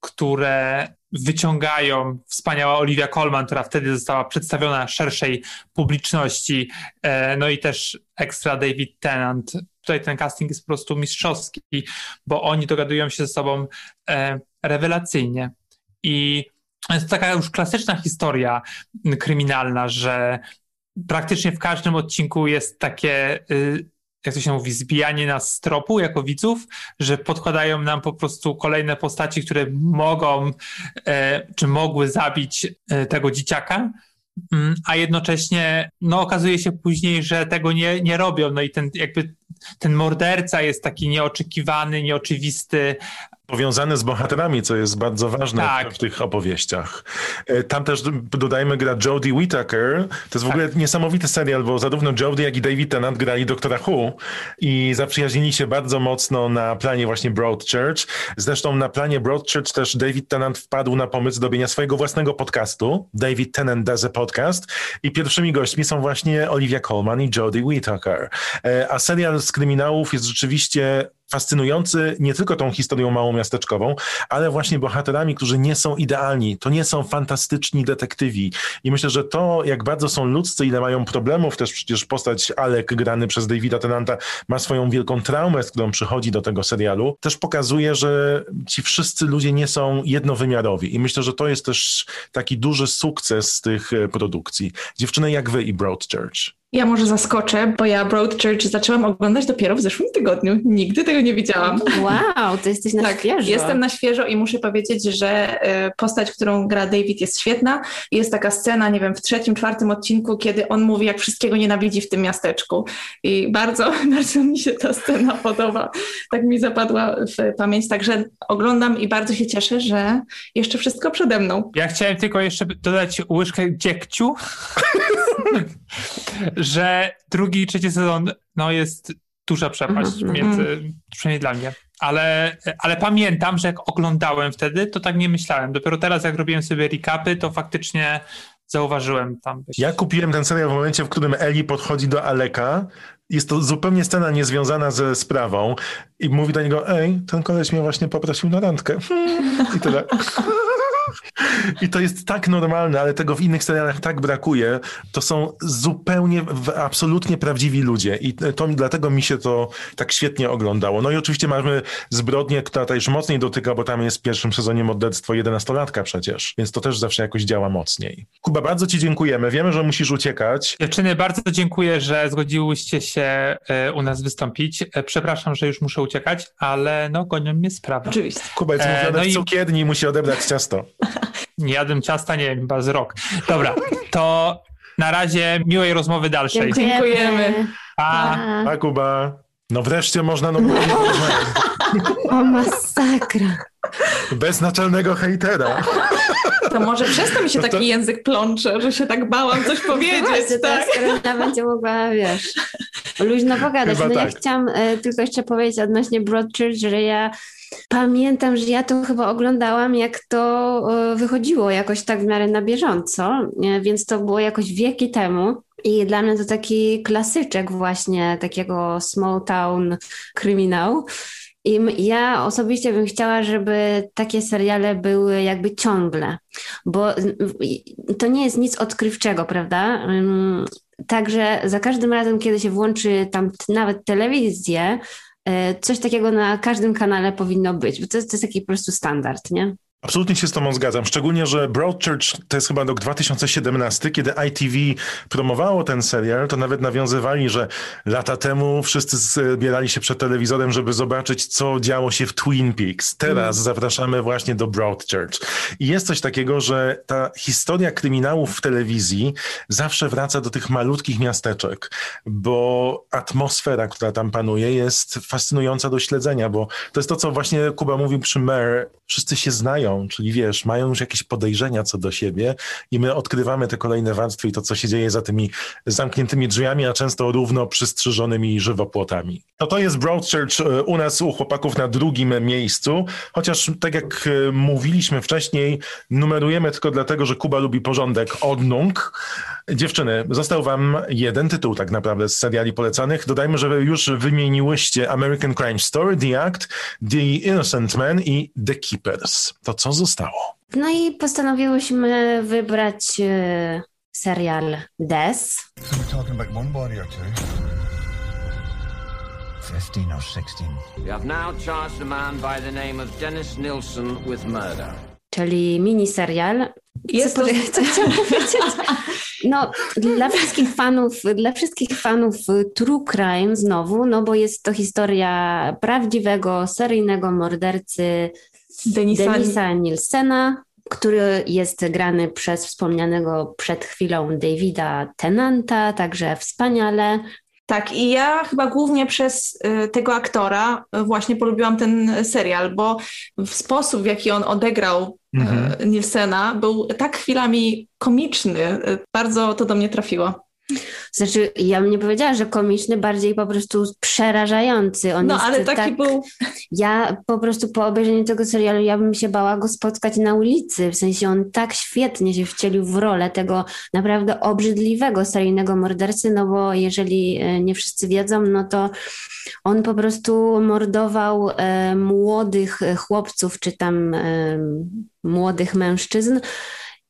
które wyciągają wspaniała Olivia Colman, która wtedy została przedstawiona szerszej publiczności, e, no i też ekstra David Tennant. Tutaj ten casting jest po prostu mistrzowski, bo oni dogadują się ze sobą e, rewelacyjnie. I jest taka już klasyczna historia kryminalna, że praktycznie w każdym odcinku jest takie, y, jak to się mówi, zbijanie nas z tropu jako widzów, że podkładają nam po prostu kolejne postaci, które mogą e, czy mogły zabić e, tego dzieciaka. Mm, A jednocześnie no, okazuje się później, że tego nie, nie robią. No i ten jakby ten morderca jest taki nieoczekiwany, nieoczywisty, Powiązane z bohaterami, co jest bardzo ważne Tak. w tych opowieściach. E, Tam też dodajmy gra Jodie Whittaker. To jest w ogóle niesamowity serial, bo zarówno Jodie, jak i David Tennant grali Doktora Who i zaprzyjaźnili się bardzo mocno na planie właśnie Broadchurch. Zresztą na planie Broadchurch też David Tennant wpadł na pomysł zrobienia swojego własnego podcastu. David Tennant Does a Podcast. I pierwszymi gośćmi są właśnie Olivia Colman i Jodie Whittaker. E, A serial z kryminałów jest rzeczywiście fascynujący nie tylko tą historią małomiasteczkową, ale właśnie bohaterami, którzy nie są idealni. To nie są fantastyczni detektywi. I myślę, że to, jak bardzo są ludzcy, ile mają problemów, też przecież postać Alek, grany przez Davida Tennanta, ma swoją wielką traumę, z którą przychodzi do tego serialu, też pokazuje, że ci wszyscy ludzie nie są jednowymiarowi. I myślę, że to jest też taki duży sukces tych e, produkcji. Dziewczyny jak wy i Broadchurch. Ja może zaskoczę, bo ja Broadchurch zaczęłam oglądać dopiero w zeszłym tygodniu. Nigdy tego nie widziałam. Wow, to jesteś na tak, świeżo. Jestem na świeżo i muszę powiedzieć, że e, postać, którą gra David jest świetna. Jest taka scena, nie wiem, w trzecim, czwartym odcinku, kiedy on mówi, jak wszystkiego nienawidzi w tym miasteczku. I bardzo, <laughs> bardzo mi się ta scena podoba. Tak mi zapadła w pamięć. Także oglądam i bardzo się cieszę, że jeszcze wszystko przede mną. Ja chciałem tylko jeszcze dodać łyżkę dziegciu, <laughs> że drugi i trzeci sezon no, jest duża przepaść Mhm, między, przynajmniej dla mnie. Ale, ale pamiętam, że jak oglądałem wtedy, to tak nie myślałem. Dopiero teraz, jak robiłem sobie recapy, to faktycznie zauważyłem tam. Ja kupiłem ten serial w momencie, w którym Eli podchodzi do Aleka. Jest to zupełnie scena niezwiązana ze sprawą i mówi do niego, ej, ten koleś mnie właśnie poprosił na randkę. <laughs> I tyle. I to jest tak normalne, ale tego w innych serialach tak brakuje. To są zupełnie, absolutnie prawdziwi ludzie i to, dlatego mi się to tak świetnie oglądało. No i oczywiście mamy zbrodnię, która też mocniej dotyka, bo tam jest w pierwszym sezonie morderstwo 11-latka przecież, więc to też zawsze jakoś działa mocniej. Kuba, bardzo ci dziękujemy. Wiemy, że musisz uciekać. Dziewczyny, bardzo dziękuję, że zgodziłyście się e, u nas wystąpić. E, Przepraszam, że już muszę uciekać, ale no gonią mnie sprawy. Oczywiście. Kuba jest E, no w cukierni i musi odebrać ciasto. Nie jadłem ciasta, nie wiem, chyba z rok. Dobra, to na razie miłej rozmowy dalszej. Dziękujemy. Pa. A Kuba, no wreszcie można normalnie porozmawiać. O masakra. Bez naczelnego hejtera. To może przez to mi się No to- taki język plącze, że się tak bałam coś powiedzieć. Właśnie, tak? teraz będzie mogła, wiesz, luźno pogadać. Chyba No ja tak. chciałam e, tylko jeszcze powiedzieć odnośnie Broadchurch, że ja pamiętam, że ja to chyba oglądałam, jak to e, wychodziło jakoś tak w miarę na bieżąco, więc to było jakoś wieki temu. I dla mnie to taki klasyczek właśnie takiego small town kryminału. I ja osobiście bym chciała, żeby takie seriale były jakby ciągle, bo to nie jest nic odkrywczego, prawda? Także za każdym razem, kiedy się włączy tam nawet telewizję, coś takiego na każdym kanale powinno być, bo to to jest taki po prostu standard, nie? Absolutnie się z Tobą zgadzam. Szczególnie, że Broadchurch to jest chyba rok 2017, kiedy ITV promowało ten serial, to nawet nawiązywali, że lata temu wszyscy zbierali się przed telewizorem, żeby zobaczyć, co działo się w Twin Peaks. Teraz zapraszamy właśnie do Broadchurch. I jest coś takiego, że ta historia kryminałów w telewizji zawsze wraca do tych malutkich miasteczek, bo atmosfera, która tam panuje, jest fascynująca do śledzenia, bo to jest to, co właśnie Kuba mówił przy Mer. Wszyscy się znają, czyli wiesz, mają już jakieś podejrzenia co do siebie i my odkrywamy te kolejne warstwy i to, co się dzieje za tymi zamkniętymi drzwiami, a często równo przystrzyżonymi żywopłotami. No to jest Broadchurch e, u nas, u chłopaków na drugim miejscu, chociaż tak jak e, mówiliśmy wcześniej, numerujemy tylko dlatego, że Kuba lubi porządek odnung. Dziewczyny, został wam jeden tytuł tak naprawdę z seriali polecanych. Dodajmy, że wy już wymieniłyście American Crime Story, The Act, The Innocent Man i The Keepers. To co zostało? No i postanowiłyśmy wybrać e, serial Des. So we're talking about one body or two? 15 or 16. We have now charged a man by the name of Dennis Nilsson with murder. czyli miniserial. Jest co, to- co chciałam <laughs> powiedzieć? No, dla wszystkich fanów, dla wszystkich fanów true crime znowu, no bo jest to historia prawdziwego, seryjnego mordercy Denisa- Denisa Nielsena, który jest grany przez wspomnianego przed chwilą Davida Tennanta, także wspaniale. Tak, i ja chyba głównie przez y, tego aktora y, właśnie polubiłam ten serial, bo w sposób, w jaki on odegrał Mhm. y, Nielsena, był tak chwilami komiczny. Bardzo to do mnie trafiło. Znaczy, ja bym nie powiedziała, że komiczny, bardziej po prostu przerażający. On No, jest ale taki tak... był. Ja po prostu po obejrzeniu tego serialu, ja bym się bała go spotkać na ulicy. W sensie on tak świetnie się wcielił w rolę tego naprawdę obrzydliwego seryjnego mordercy, no bo jeżeli e, nie wszyscy wiedzą, no to on po prostu mordował e, młodych e, chłopców, czy tam e, młodych mężczyzn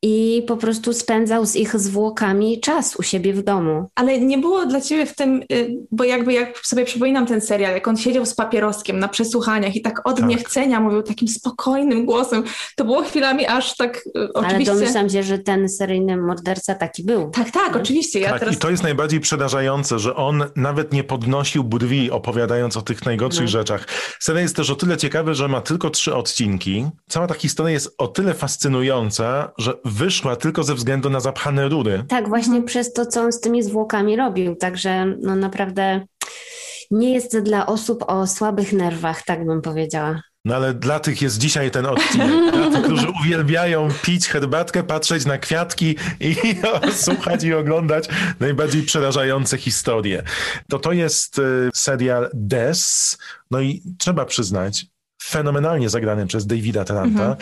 i po prostu spędzał z ich zwłokami czas u siebie w domu. Ale nie było dla ciebie w tym, y, bo jakby jak sobie przypominam ten serial, jak on siedział z papieroskiem na przesłuchaniach i tak od Tak. niechcenia mówił takim spokojnym głosem, to było chwilami aż tak y, Ale oczywiście... domyślam się, że ten seryjny morderca taki był. Tak, tak, oczywiście. Ja tak, teraz... i to jest najbardziej przerażające, że on nawet nie podnosił brwi, opowiadając o tych najgorszych No. rzeczach. Serial jest też o tyle ciekawy, że ma tylko trzy odcinki. Cała ta historia jest o tyle fascynująca, że wyszła tylko ze względu na zapchane rury. Tak, właśnie przez to, co on z tymi zwłokami robił. Także no naprawdę nie jest dla osób o słabych nerwach, tak bym powiedziała. No ale dla tych jest dzisiaj ten odcinek. <laughs> Dla tych, którzy uwielbiają pić herbatkę, patrzeć na kwiatki i <laughs> słuchać i oglądać najbardziej przerażające historie. To to jest y, serial Des. No i trzeba przyznać, fenomenalnie zagrany przez Davida Taranta. Mhm.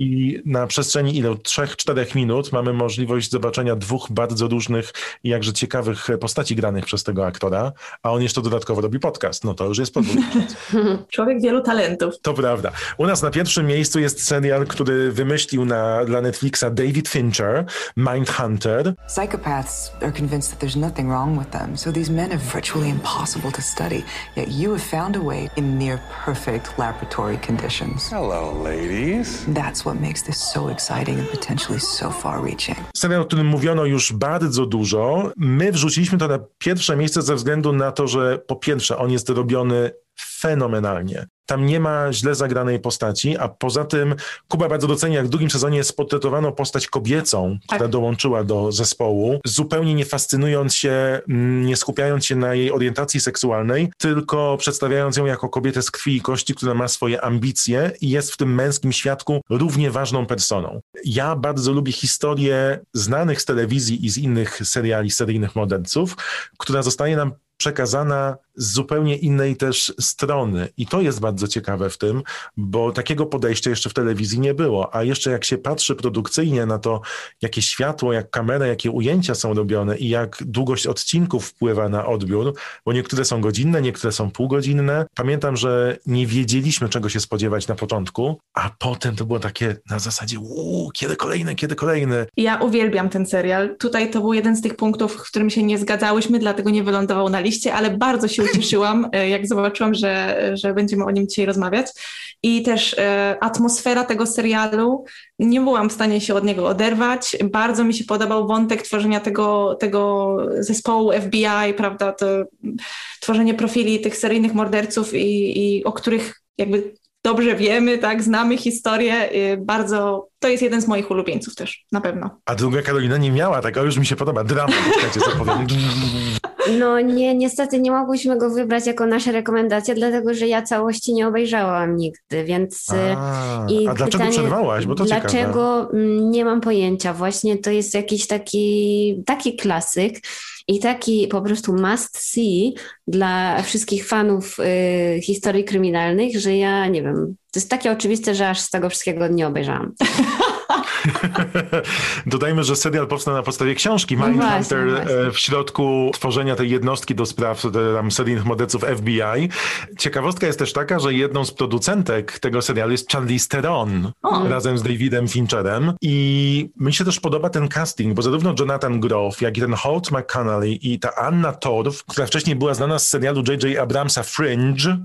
I na przestrzeni ile? Trzech, czterech minut mamy możliwość zobaczenia dwóch bardzo różnych i jakże ciekawych postaci granych przez tego aktora, a on jeszcze dodatkowo robi podcast. No to już jest podwójnie. <laughs> Człowiek wielu talentów. To prawda. U nas na pierwszym miejscu jest serial, który wymyślił na, dla Netflixa David Fincher, Mindhunter. Psychopaths are convinced that there's nothing wrong with them, so these men are virtually impossible to study. Yet you have found a way in near perfect laboratory conditions. Hello, ladies. That's what makes this so exciting and potentially so far reaching. Serial, o którym mówiono już bardzo dużo. My wrzuciliśmy to na pierwsze miejsce ze względu na to, że po pierwsze on jest robiony fenomenalnie. Tam nie ma źle zagranej postaci, a poza tym Kuba bardzo docenia, jak w drugim sezonie sportretowano postać kobiecą, która Tak. dołączyła do zespołu, zupełnie nie fascynując się, mm, nie skupiając się na jej orientacji seksualnej, tylko przedstawiając ją jako kobietę z krwi i kości, która ma swoje ambicje i jest w tym męskim świadku równie ważną personą. Ja bardzo lubię historię znanych z telewizji i z innych seriali, seryjnych morderców, która zostaje nam przekazana z zupełnie innej też strony. I to jest bardzo ciekawe w tym, bo takiego podejścia jeszcze w telewizji nie było. A jeszcze jak się patrzy produkcyjnie na to, jakie światło, jak kamera, jakie ujęcia są robione i jak długość odcinków wpływa na odbiór, bo niektóre są godzinne, niektóre są półgodzinne. Pamiętam, że nie wiedzieliśmy, czego się spodziewać na początku, a potem to było takie na zasadzie, uuu, kiedy kolejny, kiedy kolejny. Ja uwielbiam ten serial. Tutaj to był jeden z tych punktów, w którym się nie zgadzałyśmy, dlatego nie wylądował na liście, ale bardzo się ucieszyłam, e, jak zobaczyłam, że, że będziemy o nim dzisiaj rozmawiać. I też e, atmosfera tego serialu, nie byłam w stanie się od niego oderwać. Bardzo mi się podobał wątek tworzenia tego, tego zespołu FBI, prawda, to tworzenie profili tych seryjnych morderców i, i o których jakby dobrze wiemy, tak, znamy historię. y, Bardzo, to jest jeden z moich ulubieńców też, na pewno. A druga Karolina nie miała tego, już mi się podoba. Co powiem. <laughs> No nie, niestety nie mogłyśmy go wybrać jako nasze rekomendacje, dlatego że ja całości nie obejrzałam nigdy, więc... y, A, a dlaczego przerwałaś? Bo to Dlaczego mm, nie mam pojęcia. Właśnie to jest jakiś taki, taki klasyk i taki po prostu must see dla wszystkich fanów y, historii kryminalnych, że ja nie wiem. To jest takie oczywiste, że aż z tego wszystkiego nie obejrzałam. <laughs> Dodajmy, że serial powstał na podstawie książki No Mindhunter właśnie, właśnie. e, w środku tworzenia tej jednostki do spraw e, tam, seryjnych morderców FBI. Ciekawostka jest też taka, że jedną z producentek tego serialu jest Charlize Theron O. razem z Davidem Fincherem i mi się też podoba ten casting, bo zarówno Jonathan Groff, jak i ten Holt McConnell i ta Anna Torv, która wcześniej była znana z serialu J.J. Abramsa Fringe,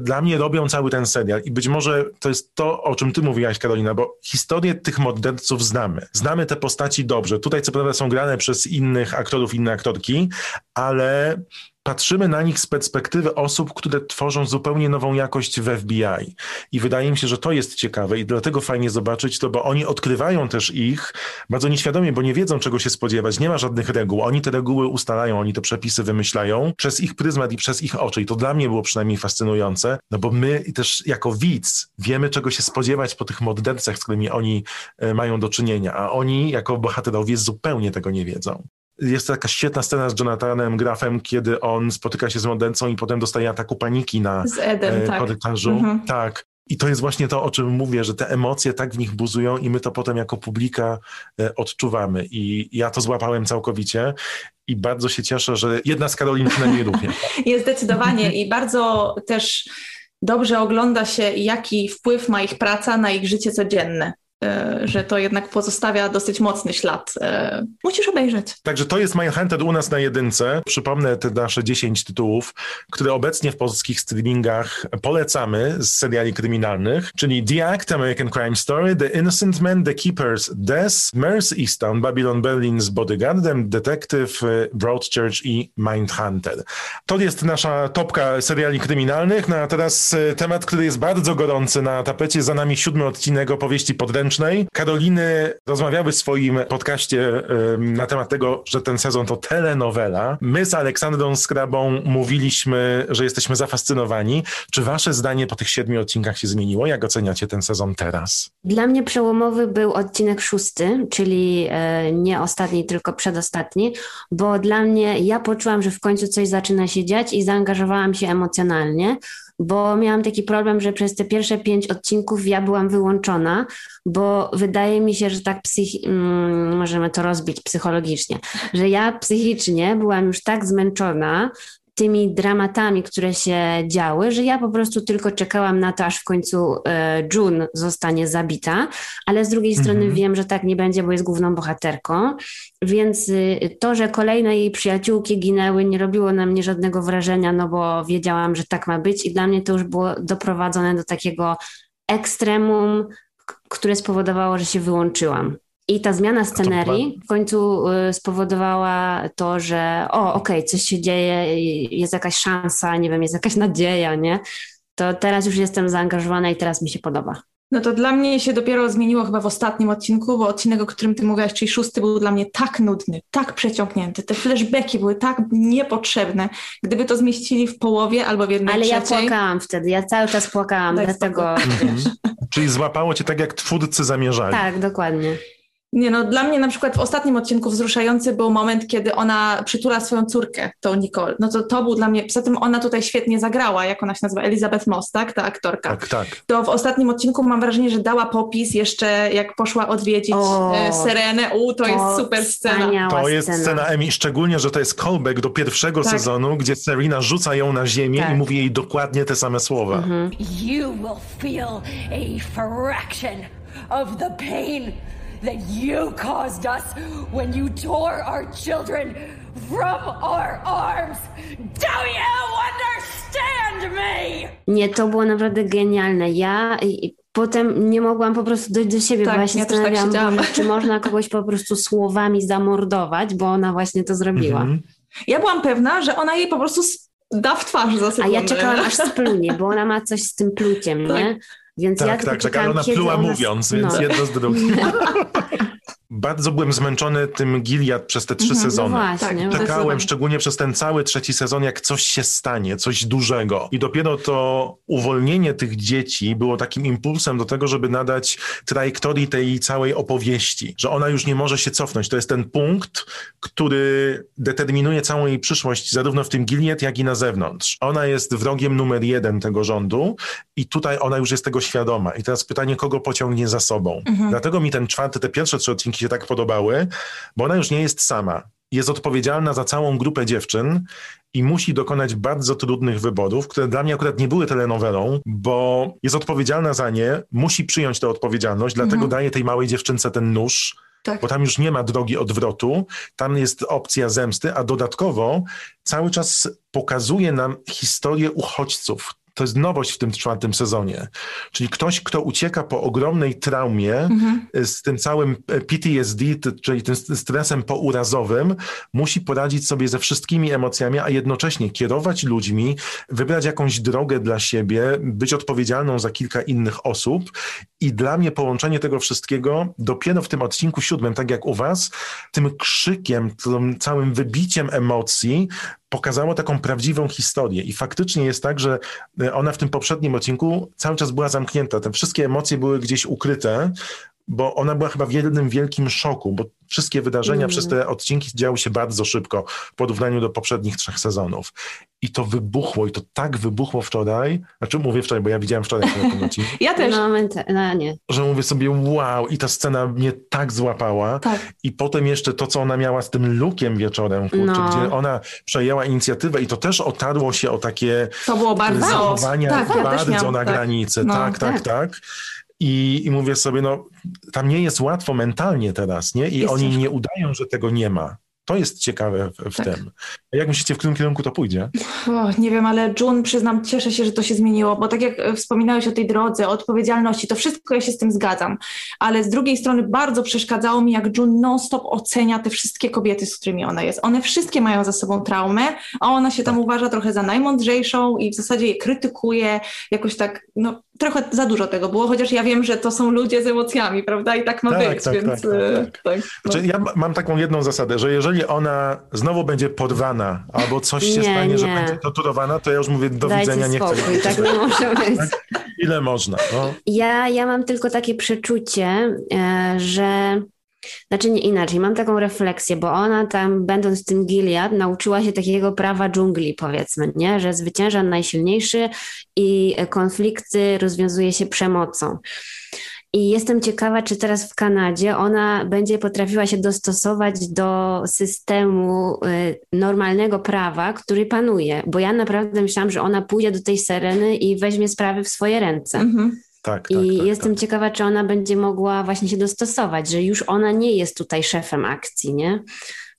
dla mnie robią cały ten serial i być może to jest to, o czym ty mówiłaś, Karolina, bo historię tych morderców znamy. Znamy te postaci dobrze. Tutaj co prawda są grane przez innych aktorów, inne aktorki, ale patrzymy na nich z perspektywy osób, które tworzą zupełnie nową jakość w FBI. I wydaje mi się, że to jest ciekawe i dlatego fajnie zobaczyć to, bo oni odkrywają też ich bardzo nieświadomie, bo nie wiedzą, czego się spodziewać. Nie ma żadnych reguł. Oni te reguły ustalają, oni te przepisy wymyślają przez ich pryzmat i przez ich oczy. I to dla mnie było przynajmniej fascynujące, no bo my też jako widz wiemy, czego się spodziewać po tych mordercach, z którymi oni e, mają do czynienia, a oni jako bohaterowie zupełnie tego nie wiedzą. Jest taka świetna scena z Jonathanem Graffem, kiedy on spotyka się z mordercą i potem dostaje ataku paniki na Z Edem, e, tak. korytarzu. Mhm. Tak. I to jest właśnie to, o czym mówię, że te emocje tak w nich buzują i my to potem jako publika e, odczuwamy. I ja to złapałem całkowicie i bardzo się cieszę, że jedna z Karolin przynajmniej również. <laughs> Jest zdecydowanie i bardzo też dobrze ogląda się, jaki wpływ ma ich praca na ich życie codzienne. E, Że to jednak pozostawia dosyć mocny ślad. E, Musisz obejrzeć. Także to jest Mindhunter u nas na jedynce. Przypomnę te nasze 10 tytułów, które obecnie w polskich streamingach polecamy z seriali kryminalnych, czyli The Act, American Crime Story, The Innocent Man, The Keeper's Death, Mercy Easttown, Babylon Berlin z Bodyguardem, Detective, y, Broadchurch i Mindhunter. To jest nasza topka seriali kryminalnych. No a teraz temat, który jest bardzo gorący na tapecie. Za nami siódmy odcinek opowieści podręcznej. Karoliny rozmawiały w swoim podcaście na temat tego, że ten sezon to telenowela. My z Aleksandrą Skrabą mówiliśmy, że jesteśmy zafascynowani. Czy wasze zdanie po tych siedmiu odcinkach się zmieniło? Jak oceniacie ten sezon teraz? Dla mnie przełomowy był odcinek szósty, czyli e, nie ostatni, tylko przedostatni, bo dla mnie ja poczułam, że w końcu coś zaczyna się dziać i zaangażowałam się emocjonalnie, bo miałam taki problem, że przez te pierwsze pięć odcinków ja byłam wyłączona, bo wydaje mi się, że tak psychi- mm, możemy to rozbić psychologicznie, że ja psychicznie byłam już tak zmęczona tymi dramatami, które się działy, że ja po prostu tylko czekałam na to, aż w końcu e, June zostanie zabita, ale z drugiej strony Mhm. wiem, że tak nie będzie, bo jest główną bohaterką, więc y, to, że kolejne jej przyjaciółki ginęły, nie robiło na mnie żadnego wrażenia, no bo wiedziałam, że tak ma być i dla mnie to już było doprowadzone do takiego ekstremum, które spowodowało, że się wyłączyłam. I ta zmiana scenerii w końcu y, spowodowała to, że o, okej, okay, coś się dzieje, jest jakaś szansa, nie wiem, jest jakaś nadzieja, nie? To teraz już jestem zaangażowana i teraz mi się podoba. No to dla mnie się dopiero zmieniło chyba w ostatnim odcinku, bo odcinek, o którym ty mówiłaś, czyli szósty, był dla mnie tak nudny, tak przeciągnięty. Te flashbacki były tak niepotrzebne. Gdyby to zmieścili w połowie albo w jednej Ale trzeciej... ja płakałam wtedy, ja cały czas płakałam, Daj dlatego... Czyli złapało cię tak, jak twórcy zamierzali. Tak, dokładnie. Nie no, dla mnie na przykład w ostatnim odcinku wzruszający był moment, kiedy ona przytula swoją córkę, tą Nicole. No to to był dla mnie, poza tym ona tutaj świetnie zagrała, jak ona się nazywa, Elizabeth Moss, tak? Ta aktorka. Tak, tak. To w ostatnim odcinku mam wrażenie, że dała popis jeszcze, jak poszła odwiedzić O, e, Serenę. U, to, to jest super scena. To jest scena. scena Emi, szczególnie, że to jest callback do pierwszego Tak. sezonu, gdzie Serena rzuca ją na ziemię Tak. i mówi jej dokładnie te same słowa. Mhm. You will feel a fraction of the pain that you caused us when you tore our children from our arms. Do you understand me? Nie, to było naprawdę genialne. Ja potem nie mogłam po prostu dojść do siebie, Tak, bo ja się ja tak zastanawiałam. Boże, <laughs> czy można kogoś po prostu słowami zamordować, bo ona właśnie to zrobiła. Mhm. Ja byłam pewna, że ona jej po prostu da w twarz za A sekundę. ja czekałam aż splunie, bo ona ma coś z tym pluciem, <laughs> nie? Więc ja Tak, tylko tak, tak, ale ona pluła mówiąc, więc no. jedno z drugim. <laughs> Bardzo byłem zmęczony tym Gilead przez te trzy Mhm, no sezony. właśnie, Tak, właśnie. Czekałem szczególnie przez ten cały trzeci sezon, jak coś się stanie, coś dużego. I dopiero to uwolnienie tych dzieci było takim impulsem do tego, żeby nadać trajektorii tej całej opowieści, że ona już nie może się cofnąć. To jest ten punkt, który determinuje całą jej przyszłość, zarówno w tym Gilead, jak i na zewnątrz. Ona jest wrogiem numer jeden tego rządu i tutaj ona już jest tego świadoma. I teraz pytanie, kogo pociągnie za sobą. Dlatego mi ten czwarty, te pierwsze trzy odcinki się tak podobały, bo ona już nie jest sama. Jest odpowiedzialna za całą grupę dziewczyn i musi dokonać bardzo trudnych wyborów, które dla mnie akurat nie były telenowelą, bo jest odpowiedzialna za nie, musi przyjąć tę odpowiedzialność, dlatego daje tej małej dziewczynce ten nóż, Tak. bo tam już nie ma drogi odwrotu, tam jest opcja zemsty, a dodatkowo cały czas pokazuje nam historię uchodźców. To jest nowość w tym czwartym sezonie. Czyli ktoś, kto ucieka po ogromnej traumie Mhm. z tym całym PTSD, t- czyli tym stresem pourazowym, musi poradzić sobie ze wszystkimi emocjami, a jednocześnie kierować ludźmi, wybrać jakąś drogę dla siebie, być odpowiedzialną za kilka innych osób. I dla mnie połączenie tego wszystkiego dopiero w tym odcinku siódmym, tak jak u was, tym krzykiem, tym całym wybiciem emocji pokazało taką prawdziwą historię. I faktycznie jest tak, że e, ona w tym poprzednim odcinku cały czas była zamknięta. Te wszystkie emocje były gdzieś ukryte, bo ona była chyba w jednym wielkim szoku, bo wszystkie wydarzenia Mm. przez te odcinki działy się bardzo szybko w porównaniu do poprzednich trzech sezonów. I to wybuchło, i to tak wybuchło wczoraj, znaczy mówię wczoraj, bo ja widziałem wczoraj ten odcinek, <laughs> Ja też. No, mental, no nie. że mówię sobie wow, i ta scena mnie tak złapała. Tak. I potem jeszcze to, co ona miała z tym lukiem wieczorem, kurczę, No. gdzie ona przejęła inicjatywę i to też otarło się o takie To było bardzo... zachowania Tak, ja bardzo miałam, na tak. granicy. No, tak, tak, tak. tak. I, I mówię sobie, no tam nie jest łatwo mentalnie teraz, nie? I Jest oni ciężko. nie udają, że tego nie ma. To jest ciekawe w, w Tak. tym. A jak myślicie, w którym kierunku to pójdzie? O, nie wiem, ale June, przyznam, cieszę się, że to się zmieniło, bo tak jak e, wspominałeś o tej drodze, o odpowiedzialności, to wszystko ja się z tym zgadzam, ale z drugiej strony bardzo przeszkadzało mi, jak June non-stop ocenia te wszystkie kobiety, z którymi ona jest. One wszystkie mają za sobą traumę, a ona się tam uważa trochę za najmądrzejszą i w zasadzie je krytykuje, jakoś tak, no trochę za dużo tego było, chociaż ja wiem, że to są ludzie z emocjami, prawda, i tak ma Tak, być, tak, więc tak, tak, e, tak. tak, no. Znaczy, ja ma- mam taką jedną zasadę, że jeżeli ona znowu będzie porwana, albo coś się Nie, stanie, że nie. będzie torturowana, to ja już mówię do Dajcie widzenia, nie chcę. spokój, tak nie może być. Ile można? No. Ja, ja mam tylko takie przeczucie, e, że znaczy nie inaczej, mam taką refleksję, bo ona tam, będąc w tym Gilead, nauczyła się takiego prawa dżungli, powiedzmy, nie? że zwycięża najsilniejszy i konflikty rozwiązuje się przemocą. I jestem ciekawa, czy teraz w Kanadzie ona będzie potrafiła się dostosować do systemu y, normalnego prawa, który panuje, bo ja naprawdę myślałam, że ona pójdzie do tej Sereny i weźmie sprawy w swoje ręce. Mhm. Tak, tak, I tak, jestem tak. ciekawa, czy ona będzie mogła właśnie się dostosować, że już ona nie jest tutaj szefem akcji, nie?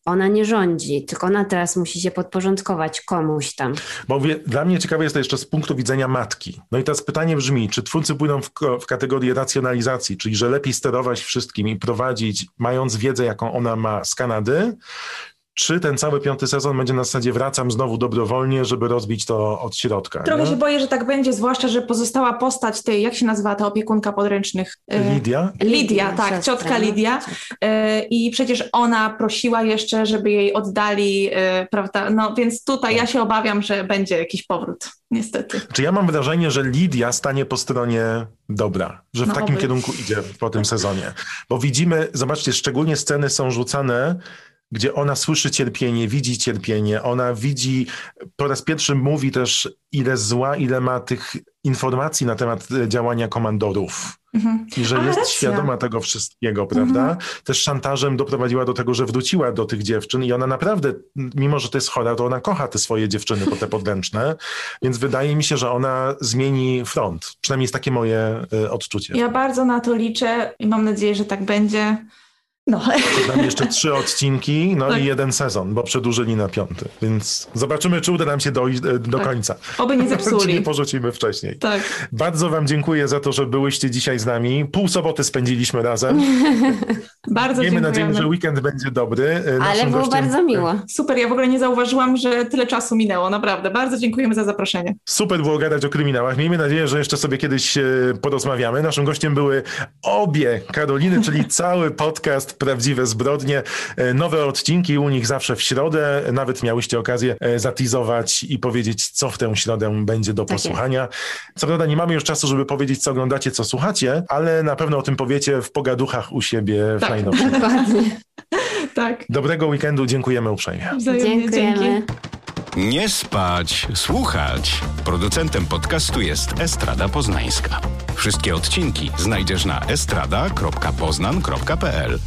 ona nie rządzi, tylko ona teraz musi się podporządkować komuś tam. Bo wie, dla mnie ciekawe jest to jeszcze z punktu widzenia matki. No i teraz pytanie brzmi, czy twórcy pójdą w, w kategorię racjonalizacji, czyli że lepiej sterować wszystkim i prowadzić, mając wiedzę, jaką ona ma z Kanady, czy ten cały piąty sezon będzie na zasadzie wracam znowu dobrowolnie, żeby rozbić to od środka. Trochę nie? się boję, że tak będzie, zwłaszcza, że pozostała postać tej, jak się nazywa ta opiekunka podręcznych? E, Lidia? Lidia, tak, siostra, ciotka no. Lidia. E, I przecież ona prosiła jeszcze, żeby jej oddali, e, prawda? No więc tutaj ja się obawiam, że będzie jakiś powrót, niestety. Czy ja mam wrażenie, że Lidia stanie po stronie dobra, że w No takim oby. kierunku idzie po tym sezonie. Bo widzimy, zobaczcie, szczególnie sceny są rzucane, gdzie ona słyszy cierpienie, widzi cierpienie, ona widzi, po raz pierwszy mówi też, ile zła, ile ma tych informacji na temat e, działania komandorów. Mhm. I że A, jest racja. świadoma tego wszystkiego, prawda? Mhm. Też szantażem doprowadziła do tego, że wróciła do tych dziewczyn i ona naprawdę, mimo że to jest chora, to ona kocha te swoje dziewczyny, po te podręczne, więc wydaje mi się, że ona zmieni front. Przynajmniej jest takie moje y, odczucie. Ja bardzo na to liczę i mam nadzieję, że tak będzie. No. Nami jeszcze trzy odcinki, no Tak. i jeden sezon, bo przedłużyli na piąty, więc zobaczymy, czy uda nam się dojść e, do Tak. końca. Oby nie <laughs> Czy zepsuli. nie porzucimy wcześniej. Tak. Bardzo wam dziękuję za to, że byłyście dzisiaj z nami. Pół soboty spędziliśmy razem. <laughs> Bardzo Miejmy dziękujemy. nadzieję, że weekend będzie dobry. E, Ale naszym było gościem- bardzo miło. Super, ja w ogóle nie zauważyłam, że tyle czasu minęło, naprawdę. Bardzo dziękujemy za zaproszenie. Super było gadać o kryminałach. Miejmy nadzieję, że jeszcze sobie kiedyś e, porozmawiamy. Naszym gościem były obie Karoliny, czyli cały podcast Prawdziwe Zbrodnie. E, Nowe odcinki u nich zawsze w środę. Nawet miałyście okazję e, zatizować i powiedzieć, co w tę środę będzie do Tak posłuchania. Co prawda nie mamy już czasu, żeby powiedzieć, co oglądacie, co słuchacie, ale na pewno o tym powiecie w pogaduchach u siebie w Tak. najnowszym. <laughs> Dokładnie. Tak, Dobrego weekendu, dziękujemy uprzejmie. wzajemnie Dziękujemy. dzięki. Nie spać, słuchać. Producentem podcastu jest Estrada Poznańska. Wszystkie odcinki znajdziesz na estrada.poznan.pl.